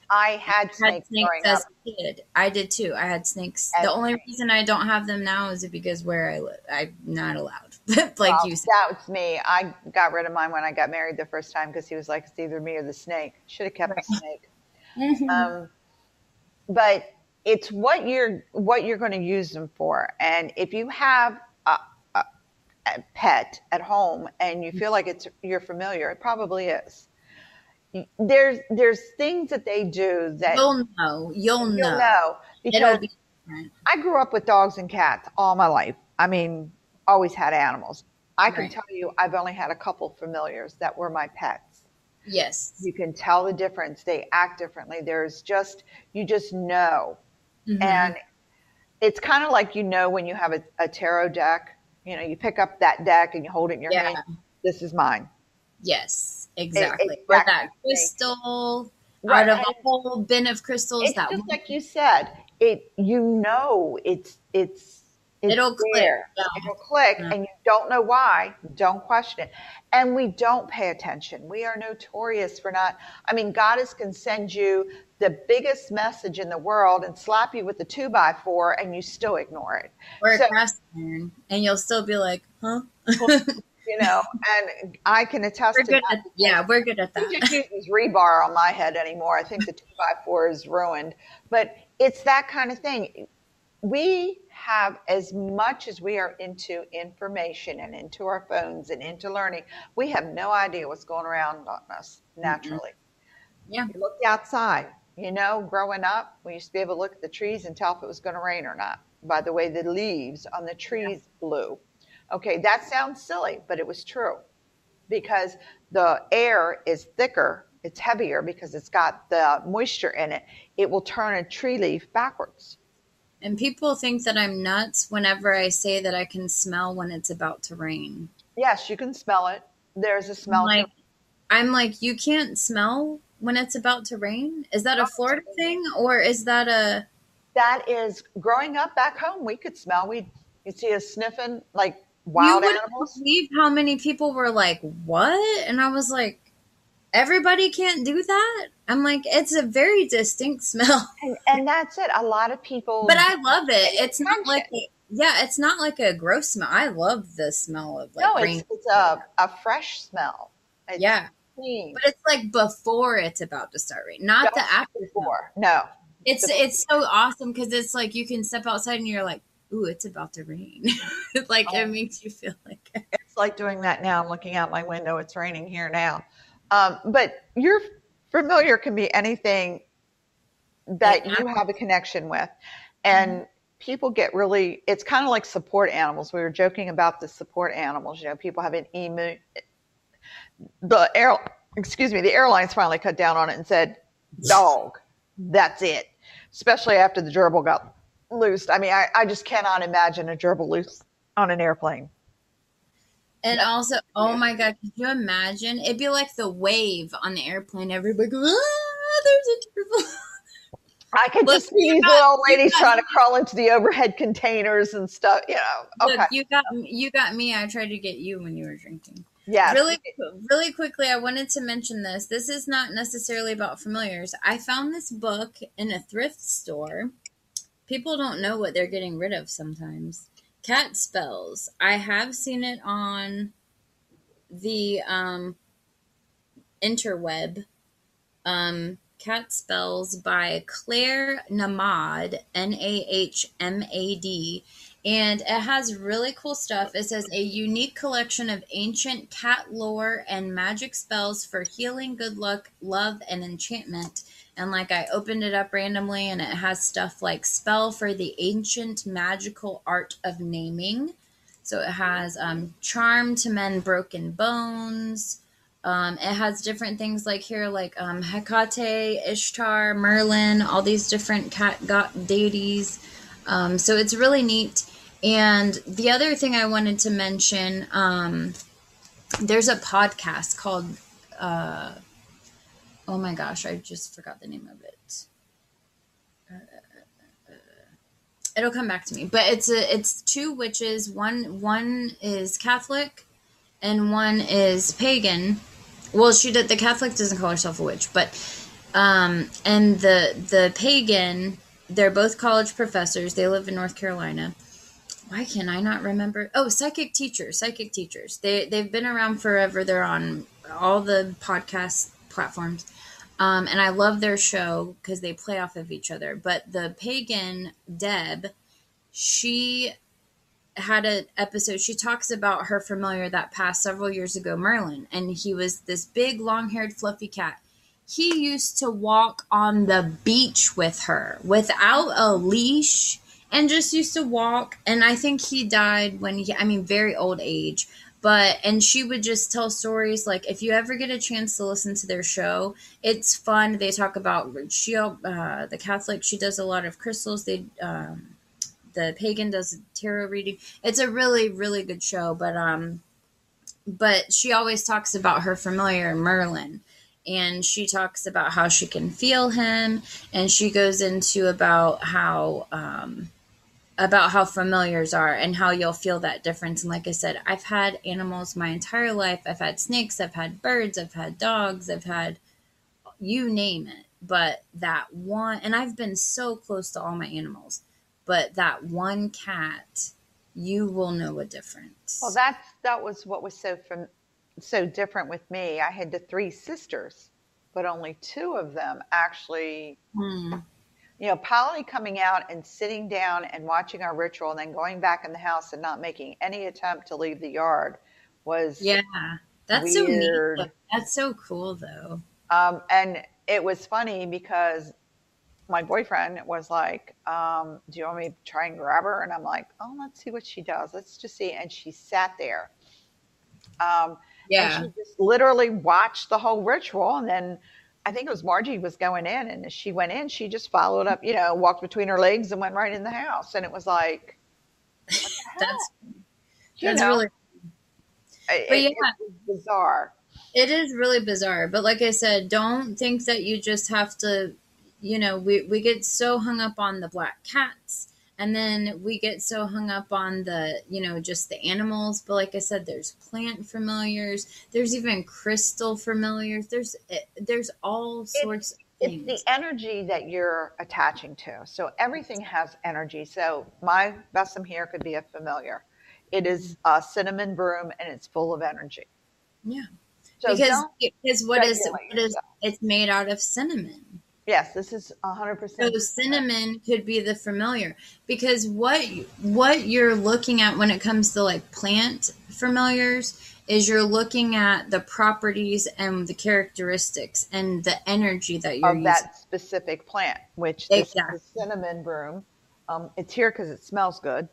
I had snakes, I had snakes as a kid. I did too. I had snakes. As the only reason I don't have them now is because where I live, I'm not allowed. like well, you said. That was me. I got rid of mine when I got married the first time because he was like, it's either me or the snake. Should have kept right. the snake. Mm-hmm. Um, but it's what you're what you're going to use them for. And if you have a pet at home and you feel like it's you're familiar, it probably is. There's there's things that they do that you'll know. You'll, you'll know. because be I grew up with dogs and cats all my life. I mean, always had animals. I can right. tell you, I've only had a couple familiars that were my pets. Yes, you can tell the difference. They act differently. There's just you just know, mm-hmm. and it's kind of like you know when you have a, a tarot deck you know, you pick up that deck and you hold it in your yeah. hand. This is mine. Yes, exactly. It, or that crystal right. out of a whole bin of crystals. It's that just one. like you said. It you know it's it's It'll there. click. Yeah. It'll click, yeah. and you don't know why. Don't question it. And we don't pay attention. We are notorious for not. I mean, Goddess can send you the biggest message in the world and slap you with the two by four, and you still ignore it. Or so, a cast iron, and you'll still be like, "Huh." you know, and I can attest we're to that. At, yeah, we're good at that. I just use rebar on my head anymore. I think the two by four is ruined, but it's that kind of thing. We have as much as we are into information and into our phones and into learning, we have no idea what's going around on us naturally. Mm-hmm. Yeah. You look outside, you know, growing up, we used to be able to look at the trees and tell if it was going to rain or not by the way the leaves on the trees yeah. blew. Okay, that sounds silly, but it was true because the air is thicker, it's heavier because it's got the moisture in it. It will turn a tree leaf backwards. And people think that I'm nuts whenever I say that I can smell when it's about to rain. Yes, you can smell it. There's a smell. I'm like, I'm like, you can't smell when it's about to rain. Is that a Florida thing, or is that a? That is growing up back home. We could smell. We you see us sniffing like wild you animals. Believe how many people were like, "What?" And I was like, everybody can't do that. I'm like, it's a very distinct smell. And, and that's it. A lot of people. But I love it. It's not like, yeah, it's not like a gross smell. I love the smell of like. No, it's, it's a, a fresh smell. It's yeah. Clean. But it's like before it's about to start raining, not Just the after. Before. No. It's it's so awesome because it's like you can step outside and you're like, ooh, it's about to rain. like oh. it makes you feel like it's like doing that now. I'm looking out my window. It's raining here now. Um, but your familiar can be anything that you have a connection with. And mm-hmm. people get really, it's kind of like support animals. We were joking about the support animals. You know, people have an emu. The air, excuse me, the airlines finally cut down on it and said, dog, that's it. Especially after the gerbil got loosed. I mean, I, I just cannot imagine a gerbil loose on an airplane. And also, oh my god, could you imagine? It'd be like the wave on the airplane. Everybody goes, ah, there's a turtle. I could Look, just see these got- little ladies got- trying to crawl into the overhead containers and stuff. You know. Okay. Look, you got you got me. I tried to get you when you were drinking. Yeah. Really, really quickly, I wanted to mention this. This is not necessarily about familiars. I found this book in a thrift store. People don't know what they're getting rid of sometimes. Cat spells. I have seen it on the um, interweb. Um, Cat Spells by Claire Nahmad, N A H M A D. And it has really cool stuff. It says a unique collection of ancient cat lore and magic spells for healing, good luck, love, and enchantment. And like I opened it up randomly, and it has stuff like spell for the ancient magical art of naming. So it has um, charm to mend broken bones. Um, it has different things like here, like um, Hecate, Ishtar, Merlin, all these different cat god deities. Um, so it's really neat. And the other thing I wanted to mention, um, there's a podcast called, uh, oh my gosh, I just forgot the name of it. Uh, It'll come back to me, but it's a it's two witches. One one is Catholic, and one is pagan. Well, she did the Catholic doesn't call herself a witch, but um, and the the pagan, they're both college professors. They live in North Carolina. Why can I not remember? Oh, psychic teachers, psychic teachers. They they've been around forever. They're on all the podcast platforms. Um, and I love their show because they play off of each other. But the pagan Deb, she had an episode. She talks about her familiar that passed several years ago, Merlin, and he was this big, long-haired, fluffy cat. He used to walk on the beach with her without a leash and just used to walk. And I think he died when he, I mean, very old age. But, and she would just tell stories like if you ever get a chance to listen to their show, it's fun. They talk about, she, uh, the Catholic, she does a lot of crystals. They, um, the pagan does tarot reading. It's a really really good show, but um but she always talks about her familiar Merlin and she talks about how she can feel him and she goes into about how um about how familiars are and how you'll feel that difference. And like I said, I've had animals my entire life. I've had snakes, I've had birds, I've had dogs, I've had you name it. But that one, and I've been so close to all my animals, but that one cat, you will know a difference. Well, that's that was what was so from so different with me. I had the three sisters, but only two of them actually. Hmm. You know, Polly coming out and sitting down and watching our ritual, and then going back in the house and not making any attempt to leave the yard was Yeah, that's so neat. Weird. That's so cool, though. Um, and it was funny because my boyfriend was like, um, "Do you want me to try and grab her?" And I'm like, "Oh, let's see what she does. Let's just see." And she sat there. Um, Yeah, And she just literally watched the whole ritual. And then I think it was Margie was going in. And as she went in, she just followed up, you know, walked between her legs and went right in the house. And it was like, that's you that's know, really it, but yeah. it bizarre. It is really bizarre, but like I said, don't think that you just have to, you know, we, we get so hung up on the black cats and then we get so hung up on the, you know, just the animals. But like I said, there's plant familiars, there's even crystal familiars, there's, eh, there's all sorts of It's things. the energy that you're attaching to. So everything has energy. So my besom here could be a familiar. It is a cinnamon broom and it's full of energy. yeah. So because, because what is what is it's made out of cinnamon. Yes, this is 100%. So cinnamon could be the familiar because what what you're looking at when it comes to like plant familiars is you're looking at the properties and the characteristics and the energy that you're of using. that specific plant, which Exactly. is the cinnamon broom. Um, it's here because it smells good.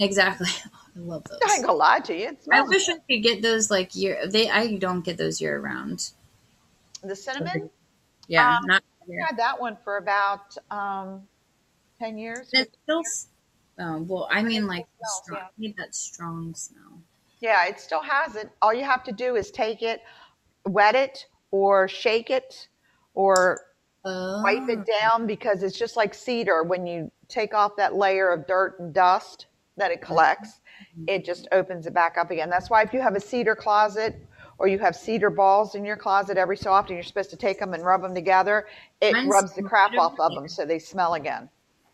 Exactly. I love those. I ain't gonna lie to you. It I wish I could get those like year. They I don't get those year round. the cinnamon. Yeah, Um, not. I had that one for about um, ten years. It still. s- Oh well, I mean like smells, strong, yeah. I need that strong smell. Yeah, it still has it. All you have to do is take it, wet it, or shake it, or Oh. wipe it down because it's just like cedar. When you take off that layer of dirt and dust that it collects, it just opens it back up again. That's why if you have a cedar closet or you have cedar balls in your closet, every so often you're supposed to take them and rub them together. It Mine's rubs the crap off of them so they smell again.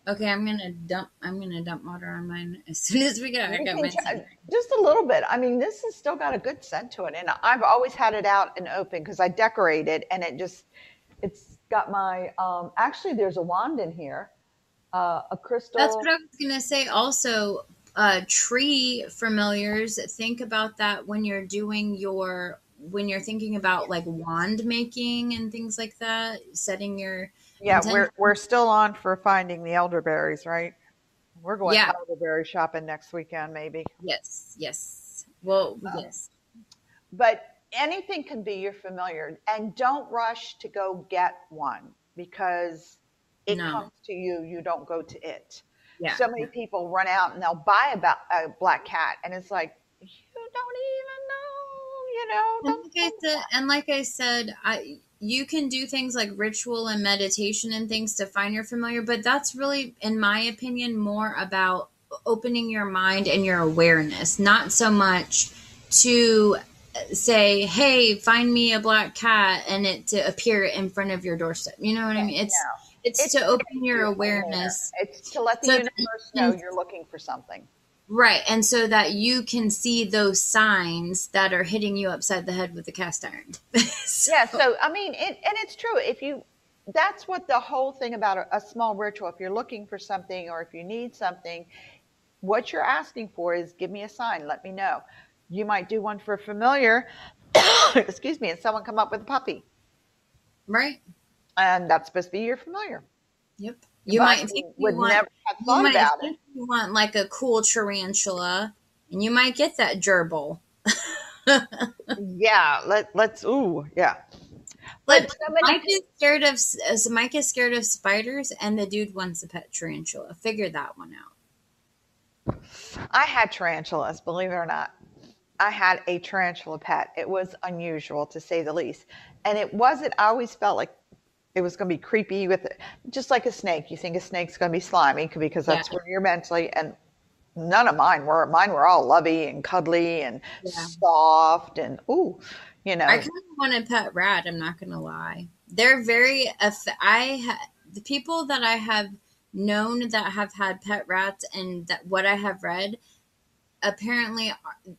Okay, I'm gonna dump. I'm gonna dump water on mine as soon as we get. I You got can my try- just a little bit. I mean, this has still got a good scent to it, and I've always had it out and open because I decorate it, and it just it's got my. Um, actually, there's a wand in here, uh, a crystal. That's what I was gonna say. Also, uh, tree familiars. Think about that when you're doing your when you're thinking about like wand making and things like that. Setting your yeah, intention. we're we're still on for finding the elderberries, right? We're going Yeah. elderberry shopping next weekend, maybe. yes, yes. Well, yes. But anything can be your familiar, and don't rush to go get one because it No. comes to you. You don't go to it. Yeah. so many people run out and they'll buy a, ba- a black cat, and it's like you don't even know, you know. And like I said, and like I said, I you can do things like ritual and meditation and things to find your familiar, but that's really, in my opinion, more about opening your mind and your awareness, not so much to uh, say, "Hey, find me a black cat," and it to appear in front of your doorstep. You know what I mean? It's No. It's, It's to open your awareness. It's to let the So- universe know you're looking for something. Right, and so that you can see those signs that are hitting you upside the head with the cast iron. So- Yeah. So I mean, it, and it's true. If you, that's what the whole thing about a, a small ritual. If you're looking for something or if you need something, what you're asking for is give me a sign. Let me know. You might do one for a familiar. excuse me, and someone come up with a puppy, right. And that's supposed to be your familiar. Yep. You But might think you would want, never have you thought about it. you want like a cool tarantula, and you might get that gerbil. Yeah. Let let's. Ooh. Yeah. But so many Mike is scared of s- Mike is scared of spiders, and the dude wants a pet tarantula. Figure that one out. I had tarantulas, believe it or not. I had a tarantula pet. It was unusual to say the least. And it wasn't, I always felt like it was going to be creepy with it, just like a snake. You think a snake's going to be slimy because that's Yeah. where you're mentally, and none of mine were. Mine were all lovey and cuddly and Yeah. soft and, ooh, you know. I kind of want a pet rat. I'm not gonna lie. They're very. I ha- the people that I have known that have had pet rats and that what I have read apparently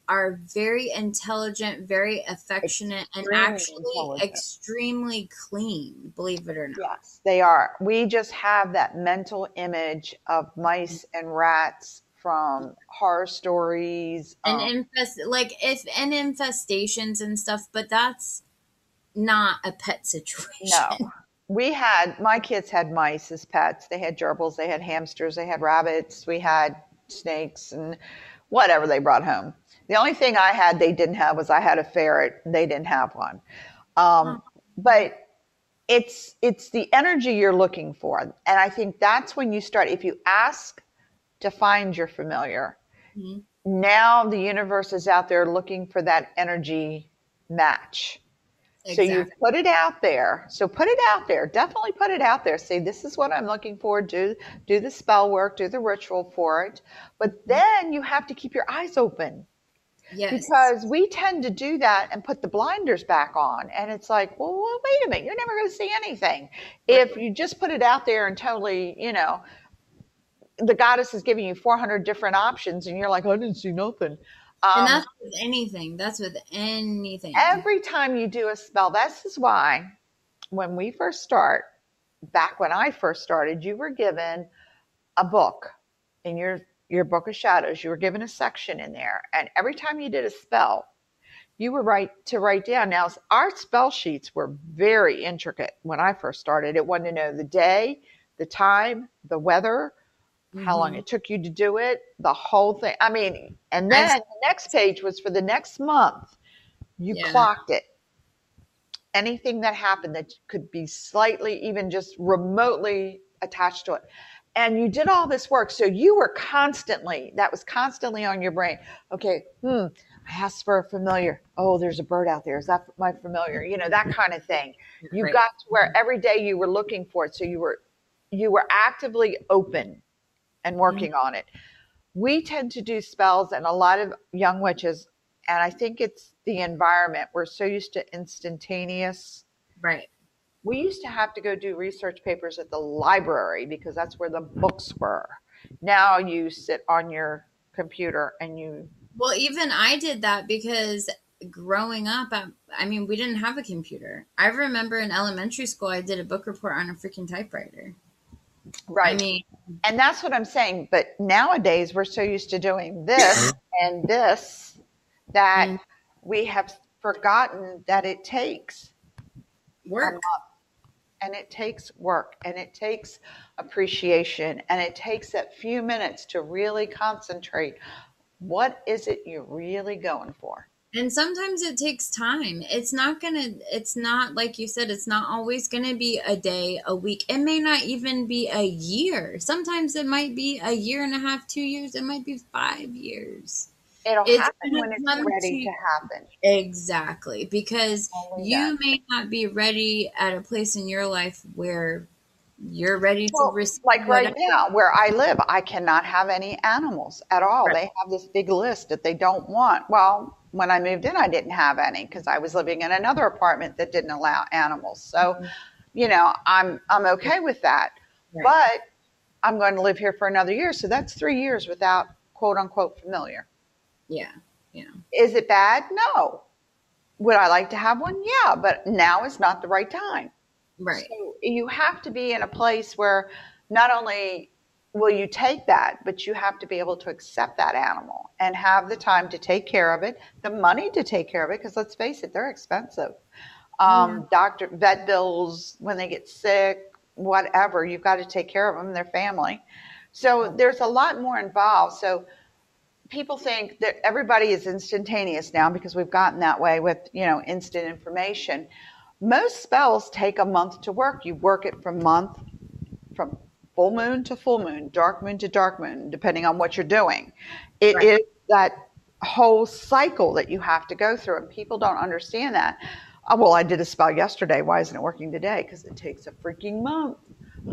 are, very intelligent, very affectionate, and actually extremely clean. Believe it or not. Yes, they are. We just have that mental image of mice and rats from horror stories. and um, infest like if and infestations and stuff but that's not a pet situation No. We had my kids had mice as pets. They had gerbils, they had hamsters, they had rabbits, we had snakes and whatever they brought home. The only thing I had they didn't have was I had a ferret. They didn't have one. Um, but it's it's the energy you're looking for, and I think that's when you start. If you ask to find your familiar, Mhm. now the universe is out there looking for that energy match. So you put it out there. So put it out there. Definitely put it out there. Say this is what I'm looking for. Do do the spell work. Do the ritual for it. But then you have to keep your eyes open yes because we tend to do that and put the blinders back on. And it's like, well, well wait a minute. You're never going to see anything if you just put it out there and totally, you know, the goddess is giving you 400 different options, and you're like, I didn't see nothing. Um, and that's with anything that's with anything every time you do a spell, this is why when we first start, back when I first started, you were given a book in your your book of shadows. You were given a section in there, and every time you did a spell, you were right to write down. Now, our spell sheets were very intricate when I first started. It wanted to know the day, the time, the weather, how long Mhm. it took you to do it, the whole thing. I mean, and then the next page was for the next month. You Yeah. clocked it. Anything that happened that could be slightly, even just remotely attached to it. And you did all this work. So you were constantly, that was constantly on your brain. Okay, hmm, I asked for a familiar. Oh, there's a bird out there. Is that my familiar? You know, that kind of thing. You Right. got to where every day you were looking for it. So you were you were actively open and mm-hmm. working on it. We tend to do spells and a lot of young witches, and I think it's the environment. We're so used to instantaneous. Right. We used to have to go do research papers at the library because that's where the books were. Now you sit on your computer and you Well, even I did that because growing up, I, I mean, we didn't have a computer. I remember in elementary school, I did a book report on a freaking typewriter. Right I mean, And that's what I'm saying. But nowadays, we're so used to doing this and this that Mm. we have forgotten that it takes work. and it takes work and it takes appreciation and it takes that few minutes to really concentrate. What is it you're really going for? And sometimes it takes time. It's not going to, it's not, like you said, it's not always going to be a day, a week. It may not even be a year. Sometimes it might be a year and a half, two years. It might be five years. It'll It's happen when it's ready to- to happen. Exactly. Because Only you that. may not be ready at a place in your life where you're ready to Well, receive like right whatever- now, where I live, I cannot have any animals at all. Right. They have this big list that they don't want. Well, when I moved in, I didn't have any because I was living in another apartment that didn't allow animals. So, mm-hmm. you know, I'm I'm okay with that. Right. But I'm going to live here for another year, so that's three years without quote unquote familiar. Yeah, yeah. Is it bad? No. Would I like to have one? Yeah, but now is not the right time. Right. So you have to be in a place where not only will you take that, but you have to be able to accept that animal and have the time to take care of it, the money to take care of it, because let's face it, they're expensive. Um, Doctor, vet bills when they get sick, whatever, you've got to take care of them, their family. So there's a lot more involved. So people think that everybody is instantaneous now because we've gotten that way with you know instant information most spells take a month to work you work it from month from full moon to full moon dark moon to dark moon depending on what you're doing It is Right. that whole cycle that you have to go through and people don't understand that oh, well i did a spell yesterday why isn't it working today because it takes a freaking month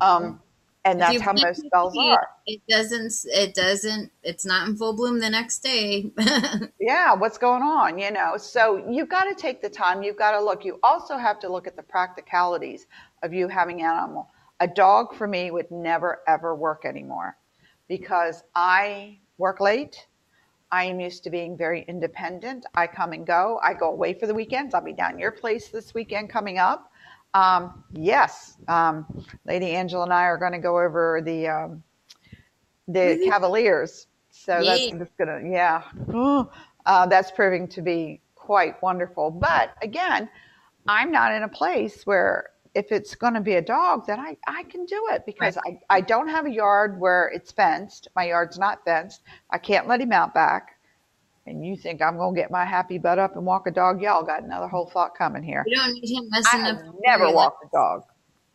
um, and that's how most spells seed, are It doesn't. It doesn't. It's not in full bloom the next day. yeah what's going on you know so you've got to take the time you've got to look you also have to look at the practicalities of you having animal a dog for me would never ever work anymore because i work late. I am used to being very independent. I come and go. I go away for the weekends. I'll be down your place this weekend coming up. Um, yes um, lady angela and i are going to go over the um, the Woohoo. cavaliers. So that's just gonna yeah. Uh, that's proving to be quite wonderful. But again i'm not in a place where if it's going to be a dog then I, I can do it because I, I don't have a yard where it's fenced my yard's not fenced i can't let him out back and you think i'm going to get my happy butt up and walk a dog y'all got another whole thought coming here you don't need him i messing have up. never walked a dog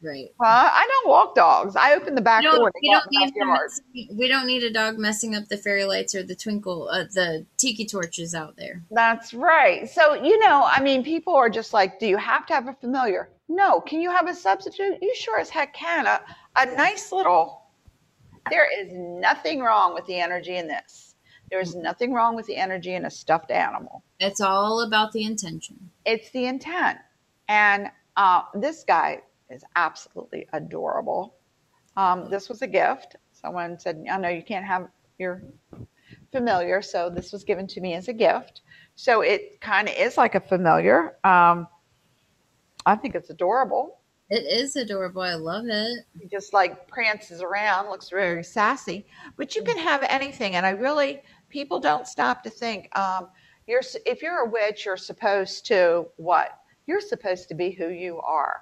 Right. huh? i don't walk dogs i open the back We door we don't need messing, we don't need a dog messing up the fairy lights or the twinkle uh, the tiki torches out there. That's right. So, you know, I mean, people are just like, do you have to have a familiar? No. Can you have a substitute? You sure as heck can. A, a nice little, there is nothing wrong with the energy in this. There is nothing wrong with the energy in a stuffed animal. It's all about the intention. It's the intent. And uh, this guy is absolutely adorable. Um, this was a gift. Someone said, I know you can't have your familiar, so this was given to me as a gift. So it kind of is like a familiar. Um, I think it's adorable. It is adorable. I love it. He just like prances around, looks very sassy. But you can have anything, and I really people don't stop to think. Um, you're if you're a witch, you're supposed to what? You're supposed to be who you are.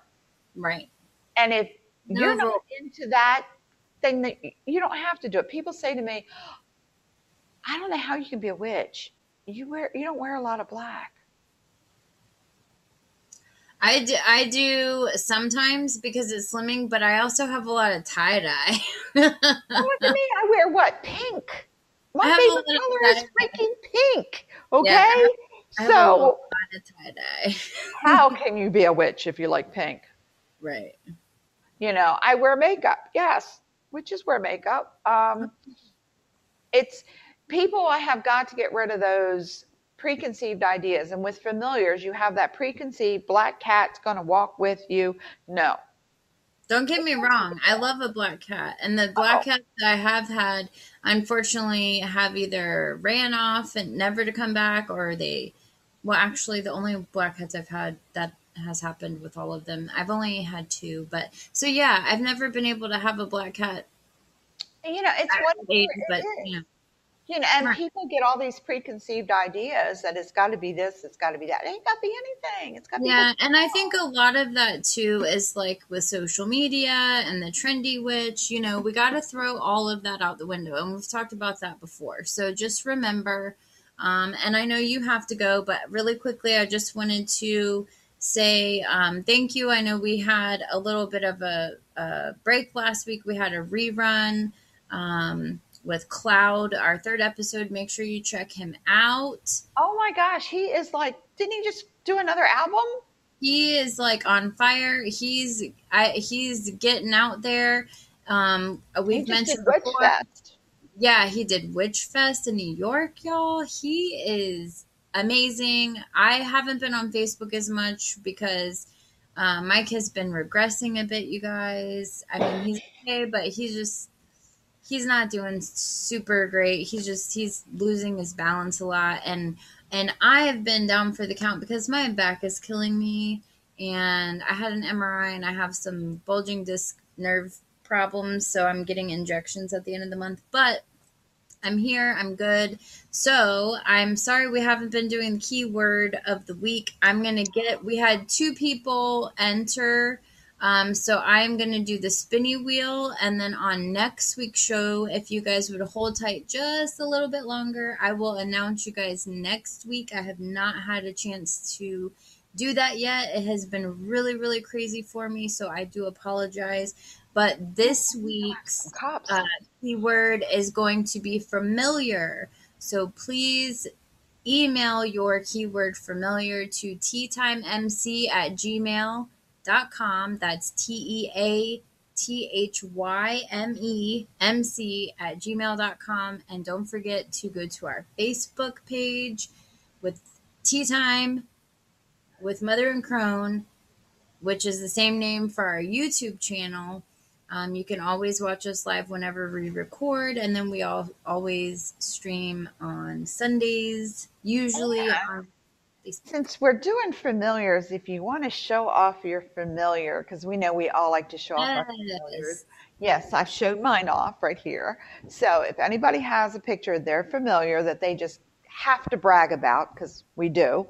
Right. And if No you're not into that thing, that you don't have to do it. People say to me, "I don't know how you can be a witch. You wear you don't wear a lot of black." I do, I do sometimes because it's slimming, but I also have a lot of tie dye. Oh, look at me! I wear what? Pink. My I have a favorite color is freaking pink. Okay. Yeah, I have a so little lot of tie dye. how can you be a witch if you like pink? right. You know, I wear makeup. Yes, witches wear makeup. Um, it's people I have got to get rid of those preconceived ideas. And with familiars, you have that preconceived black cat's going to walk with you. No. Don't get me wrong. I love a black cat, and the black Oh. cats that I have had, unfortunately, have either ran off and never to come back, or they. Well, actually, the only black cats I've had that has happened with all of them. I've only had two, but so yeah, I've never been able to have a black cat You know, it's one, age, but you know, You know, and Right. people get all these preconceived ideas that it's got to be this, it's got to be that. It ain't got to be anything. It's got to Yeah, be. and I think a lot of that too is like with social media and the trendy witch, you know, we got to throw all of that out the window. And we've talked about that before. So just remember, um, and I know you have to go, but really quickly, I just wanted to say um, thank you. I know we had a little bit of a, a break last week, we had a rerun. Um, with Cloud, our third episode. Make sure you check him out. Oh my gosh, he is like, didn't he just do another album? he is like on fire. He's I, he's getting out there. Um, we've mentioned Witch before. Fest. Yeah, he did Witch Fest in New York, y'all. He is amazing. I haven't been on Facebook as much because uh, Mike has been regressing a bit, you guys. I mean, he's okay, but he's just he's not doing super great. He's just he's losing his balance a lot, and and I have been down for the count because my back is killing me, and I had an MRI and I have some bulging disc nerve problems, so I'm getting injections at the end of the month, but. I'm here. I'm good. So I'm sorry we haven't been doing the keyword of the week. I'm gonna get. We had two people enter, um, so I'm gonna do the spinny wheel, and then on next week's show, if you guys would hold tight just a little bit longer, I will announce you guys next week. I have not had a chance to do that yet. It has been really, really crazy for me, so I do apologize. But this week's uh, keyword is going to be familiar. So please email your keyword familiar to teathymemc at gmail.com. That's T E A T H Y M E M C at gmail.com. And don't forget to go to our Facebook page with Tea Thyme with Mother and Crone, which is the same name for our YouTube channel. Um, you can always watch us live whenever we record, and then we all always stream on Sundays, usually Yeah. on Since we're doing familiars, if you want to show off your familiar, because we know we all like to show off our familiars. Yes. Yes, I've showed mine off right here. So if anybody has a picture of their familiar that they just have to brag about, because we do,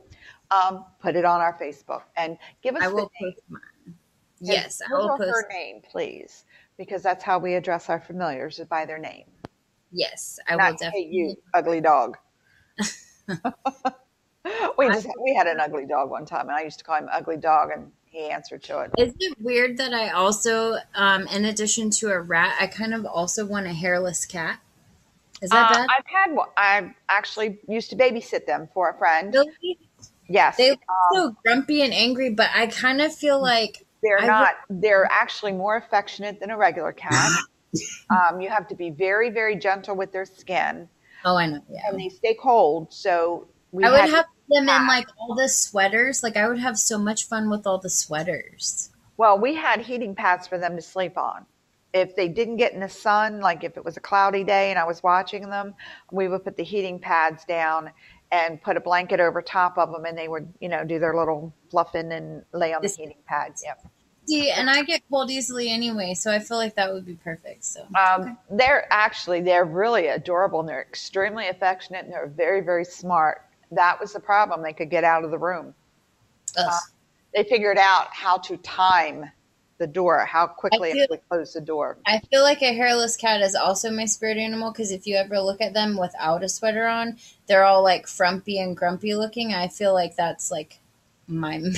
um, put it on our Facebook and give us I the will name. post mine. Yes, I will her post. her name, please, because that's how we address our familiars is by their name. Yes, I will Not hey you ugly dog. we just we had an ugly dog one time, and I used to call him ugly dog, and he answered to it. Is it weird that I also, um, in addition to a rat, I kind of also want a hairless cat? Is that Uh, bad? I've had one. I actually used to babysit them for a friend. Really? Yes, They look so grumpy and angry, but I kind of feel like they're I not. They're actually more affectionate than a regular cat. um, you have to be very, very gentle with their skin, oh, I know, yeah. and they stay cold. So I would have them in like all the sweaters. Like I would have so much fun with all the sweaters. Well, we had heating pads for them to sleep on. If they didn't get in the sun, like if it was a cloudy day and I was watching them, we would put the heating pads down and put a blanket over top of them, and they would, you know, do their little fluffing and lay on the heating pads. Yep. See, and I get cold easily anyway, so I feel like that would be perfect. So Um, They're actually they're really adorable and they're extremely affectionate and they're very very smart. That was the problem; they could get out of the room. Ugh. They figured out how to time the door, how quickly feel- we close the door. I feel like a hairless cat is also my spirit animal because if you ever look at them without a sweater on, they're all like frumpy and grumpy looking. I feel like that's like my mood.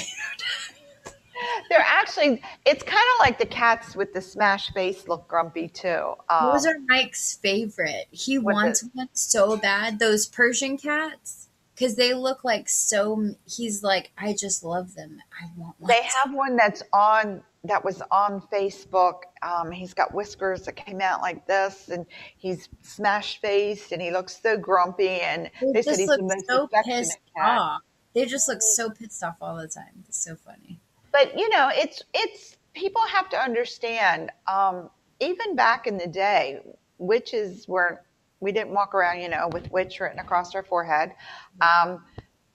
They're actually, it's kind of like the cats with the smash face look grumpy too. Um, Those are Mike's favorite. He wants one so bad. Those Persian cats, because they look like so. He's like, I just love them. I want one. they have one that's on, that was on Facebook. Um, he's got whiskers that came out like this and he's smash faced and he looks so grumpy and They they said he's the most so affectionate pissed cat. off. They just look so pissed off all the time. It's so funny. but you know it's it's people have to understand um, even back in the day witches weren't we didn't walk around you know with witch written across our forehead. Um,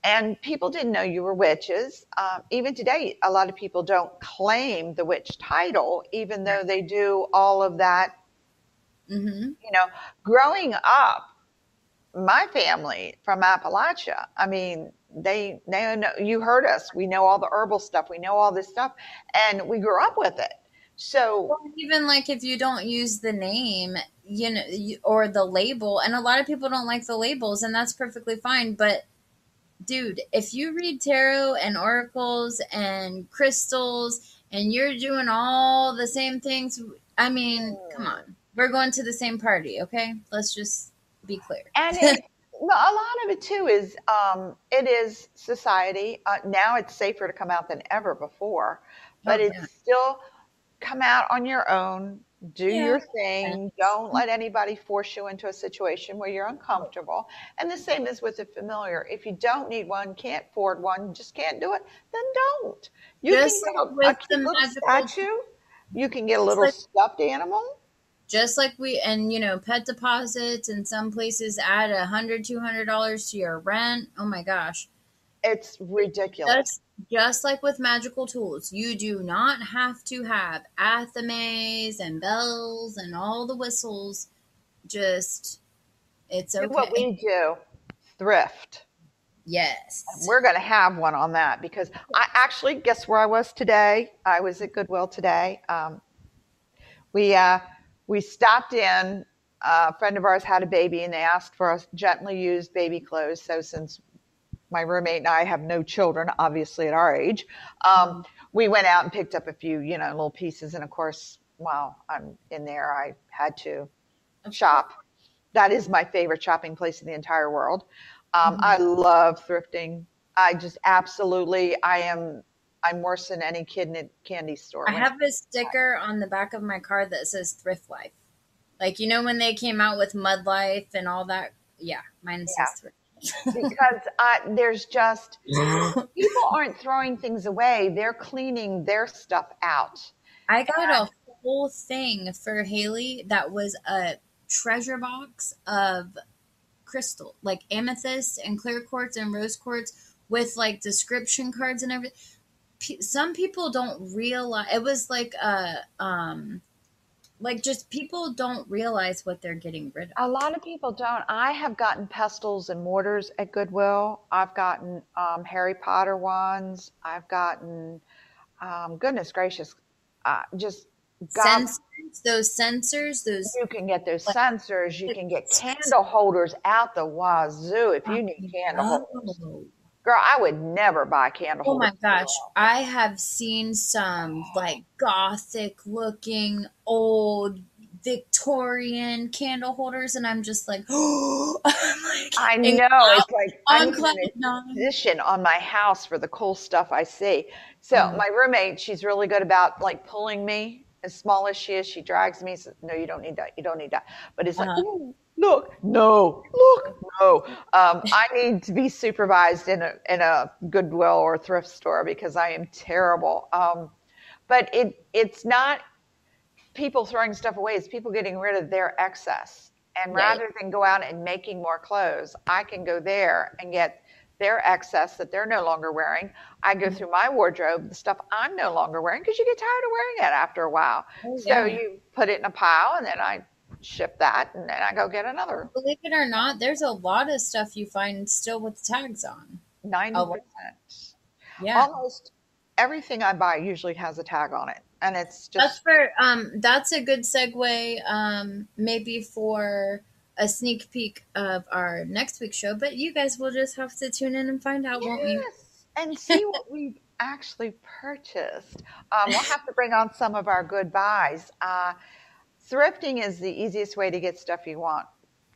and people didn't know you were witches. Um, even today a lot of people don't claim the witch title even though they do all of that hmm you know. Growing up my family from appalachia i mean they they know you heard us. We know all the herbal stuff. We know all this stuff. And we grew up with it so Well, even like if you don't use the name, you know, or the label, and a lot of people don't like the labels, and that's perfectly fine. But, dude, if you read tarot and oracles and crystals, and you're doing all the same things, I mean, come on, we're going to the same party, okay? Let's just be clear. and it, a lot of it too is um, it is society uh, now it's safer to come out than ever before but Oh, it's yeah. still come out on your own do Yeah. your thing don't mm-hmm. let anybody force you into a situation where you're uncomfortable. And the same is with the familiar. If you don't need one can't afford one just can't do it then don't. You Just can get a, a little statue. You can get a little like- stuffed animal. Just like we and you know pet deposits and some places add a hundred two hundred dollars to your rent. Oh my gosh. It's ridiculous. Just just like with magical tools you do not have to have athames and bells and all the whistles just it's Do okay what we do thrift yes We're going to have one on that because I actually guess where I was today. I was at Goodwill today. Um, we uh, we stopped in. a friend of ours had a baby, and they asked for us gently used baby clothes. So since my roommate and I have no children, obviously at our age, um, we went out and picked up a few, you know, little pieces. And of course, while I'm in there, I had to shop. That is my favorite shopping place in the entire world. Um, Mhm. I love thrifting. I just absolutely, I am, I'm worse than any kid in a candy store. i have a sticker on the back of my car that says thrift life like you know when they came out with mud life and all that yeah mine says Yeah. thrift because I, there's just people aren't throwing things away; they're cleaning their stuff out. I got a whole thing for Haley that was a treasure box of crystal, like amethyst and clear quartz and rose quartz with like description cards and everything. P- some people don't realize it was like a um like just people don't realize what they're getting rid of. A lot of people don't. I have gotten pestles and mortars at Goodwill. I've gotten um, Harry Potter wands. I've gotten, um, goodness gracious, uh, just God, Censers, those censers, those you can get those censers. You can get candle holders out the wazoo if you need candle holders. Girl, I would never buy a candle holders. Oh my gosh, I have seen some like gothic looking old Victorian candle holders, and I'm just like, oh, like, I know. It's like I'm on even cloud position on my house for the cool stuff I see. So Mhm. my roommate, she's really good about like pulling me. As small as she is, she drags me. Says, "No, you don't need that. You don't need that." But it's like, Uh-huh. "Ooh, look, no, look, no. Um, I need to be supervised in a in a Goodwill or thrift store because I am terrible. Um, but it it's not people throwing stuff away; it's people getting rid of their excess. And Right. rather than go out and making more clothes, I can go there and get their excess that they're no longer wearing. I Mm-hmm. go through my wardrobe, the stuff I'm no longer wearing, because you get tired of wearing it after a while. Oh, so you put it in a pile, and then I ship that, and then I go get another. Believe it or not, there's a lot of stuff you find still with tags on. 90%. Yeah. almost everything I buy usually has a tag on it, and it's That's just for um that's a good segue um maybe for a sneak peek of our next week's show, but you guys will just have to tune in and find out, won't you? and see what we've actually purchased. Um, we'll have to bring on some of our good buys. Uh, thrifting is the easiest way to get stuff you want.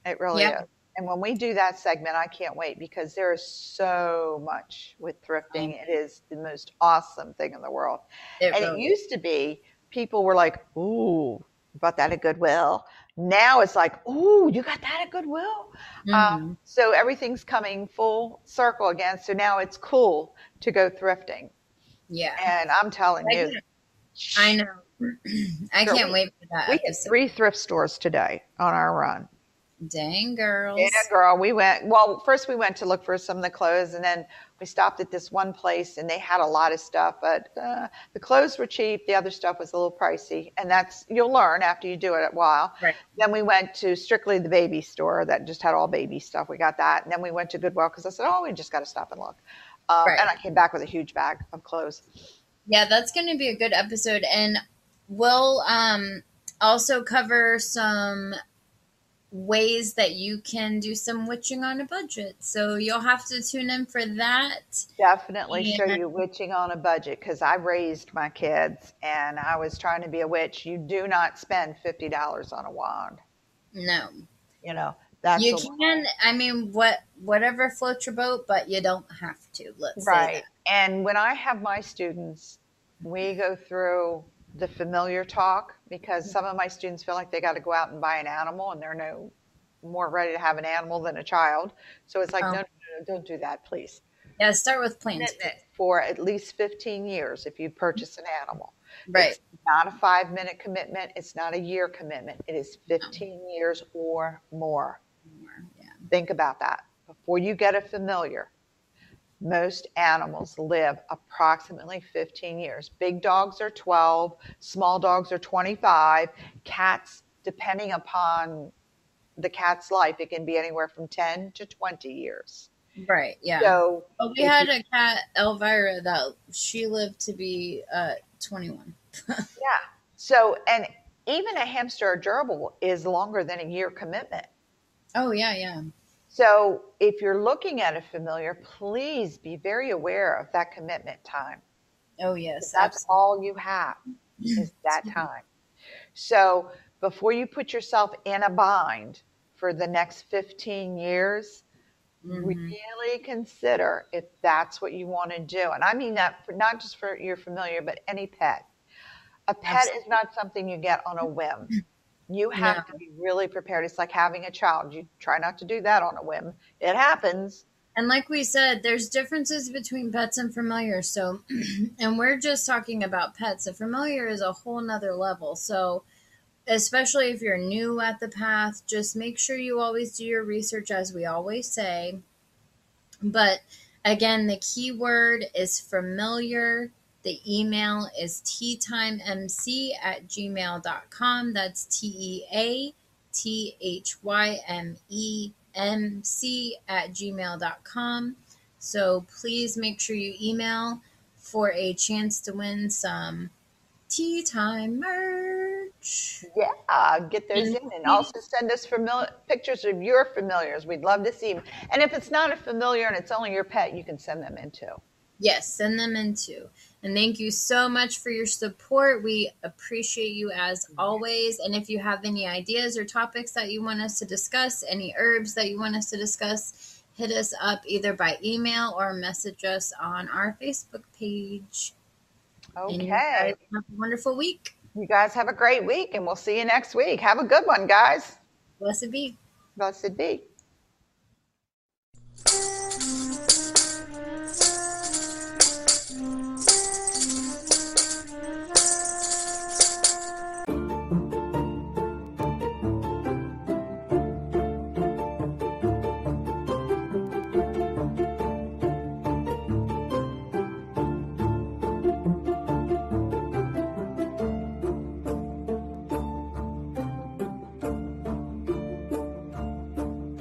It really Yep. is. And when we do that segment, I can't wait because there is so much with thrifting. It is the most awesome thing in the world. It And it really used to be people were like, "Ooh, bought that at Goodwill." Now it's like, "Ooh, you got that at Goodwill." Mhm. Um, so everything's coming full circle again. So now it's cool to go thrifting. yeah. And I'm telling I you, get- I know. I can't wait for that we episode. three thrift stores today on our run. Dang girls. Yeah, girl. We went. Well, first we went to look for some of the clothes, and then we stopped at this one place, and they had a lot of stuff, but uh, the clothes were cheap. The other stuff was a little pricey, and that's you'll learn after you do it a while. Right. Then we went to strictly the baby store that just had all baby stuff. We got that, and then we went to Goodwill because I said, "Oh, we just got to stop and look." Um, Right. And I came back with a huge bag of clothes. Yeah, that's going to be a good episode. And we'll um, also cover some ways that you can do some witching on a budget. So you'll have to tune in for that. Definitely show you witching on a budget because I raised my kids and I was trying to be a witch. You do not spend fifty dollars on a wand. No. You know that's you lot. can, I mean, what whatever floats your boat, but you don't have to. Let's say right. And when I have my students, we go through the familiar talk because mm-hmm. some of my students feel like they got to go out and buy an animal and they're no more ready to have an animal than a child. So it's like, Oh. no, no, no, don't do that, please. Yeah, start with Commitment For at least 15 years if you purchase an animal. Right. It's not a five minute commitment. It's not a year commitment. It is 15 years or more. Yeah. Think about that. Before you get a familiar, most animals live approximately 15 years. Big dogs are 12, small dogs are 25. Cats, depending upon the cat's life, it can be anywhere from 10 to 20 years. Right. Yeah. So, Well, we had a cat, Elvira, that she lived to be uh, 21. yeah. So, and even a hamster or gerbil is longer than a year commitment. Oh, yeah, yeah. So, if you're looking at a familiar, please be very aware of that commitment time. Oh, yes. That's all you have is that time. So, before you put yourself in a bind for the next 15 years, absolutely. Mhm. really consider if that's what you want to do. And I mean that for not just for your familiar, but any pet. A pet is not something you get on a whim. You have No. to be really prepared. It's like having a child. You try not to do that on a whim. It happens. And like we said, there's differences between pets and familiar. So, and we're just talking about pets. A familiar is a whole nother level. So, especially if you're new at the path, just make sure you always do your research, as we always say. But again, the key word is familiar. The email is teathymemc at gmail.com. That's T E A T H Y M E M C at gmail.com. So please make sure you email for a chance to win some tea time merch. Yeah, get those in, and also send us famili- pictures of your familiars. We'd love to see them. And if it's not a familiar and it's only your pet, you can send them in too. Yes, send them in too. And thank you so much for your support. We appreciate you as always. And if you have any ideas or topics that you want us to discuss, any herbs that you want us to discuss, hit us up either by email or message us on our Facebook page. Okay. have a wonderful week. You guys have a great week, and we'll see you next week. Have a good one, guys. Blessed be. Blessed be.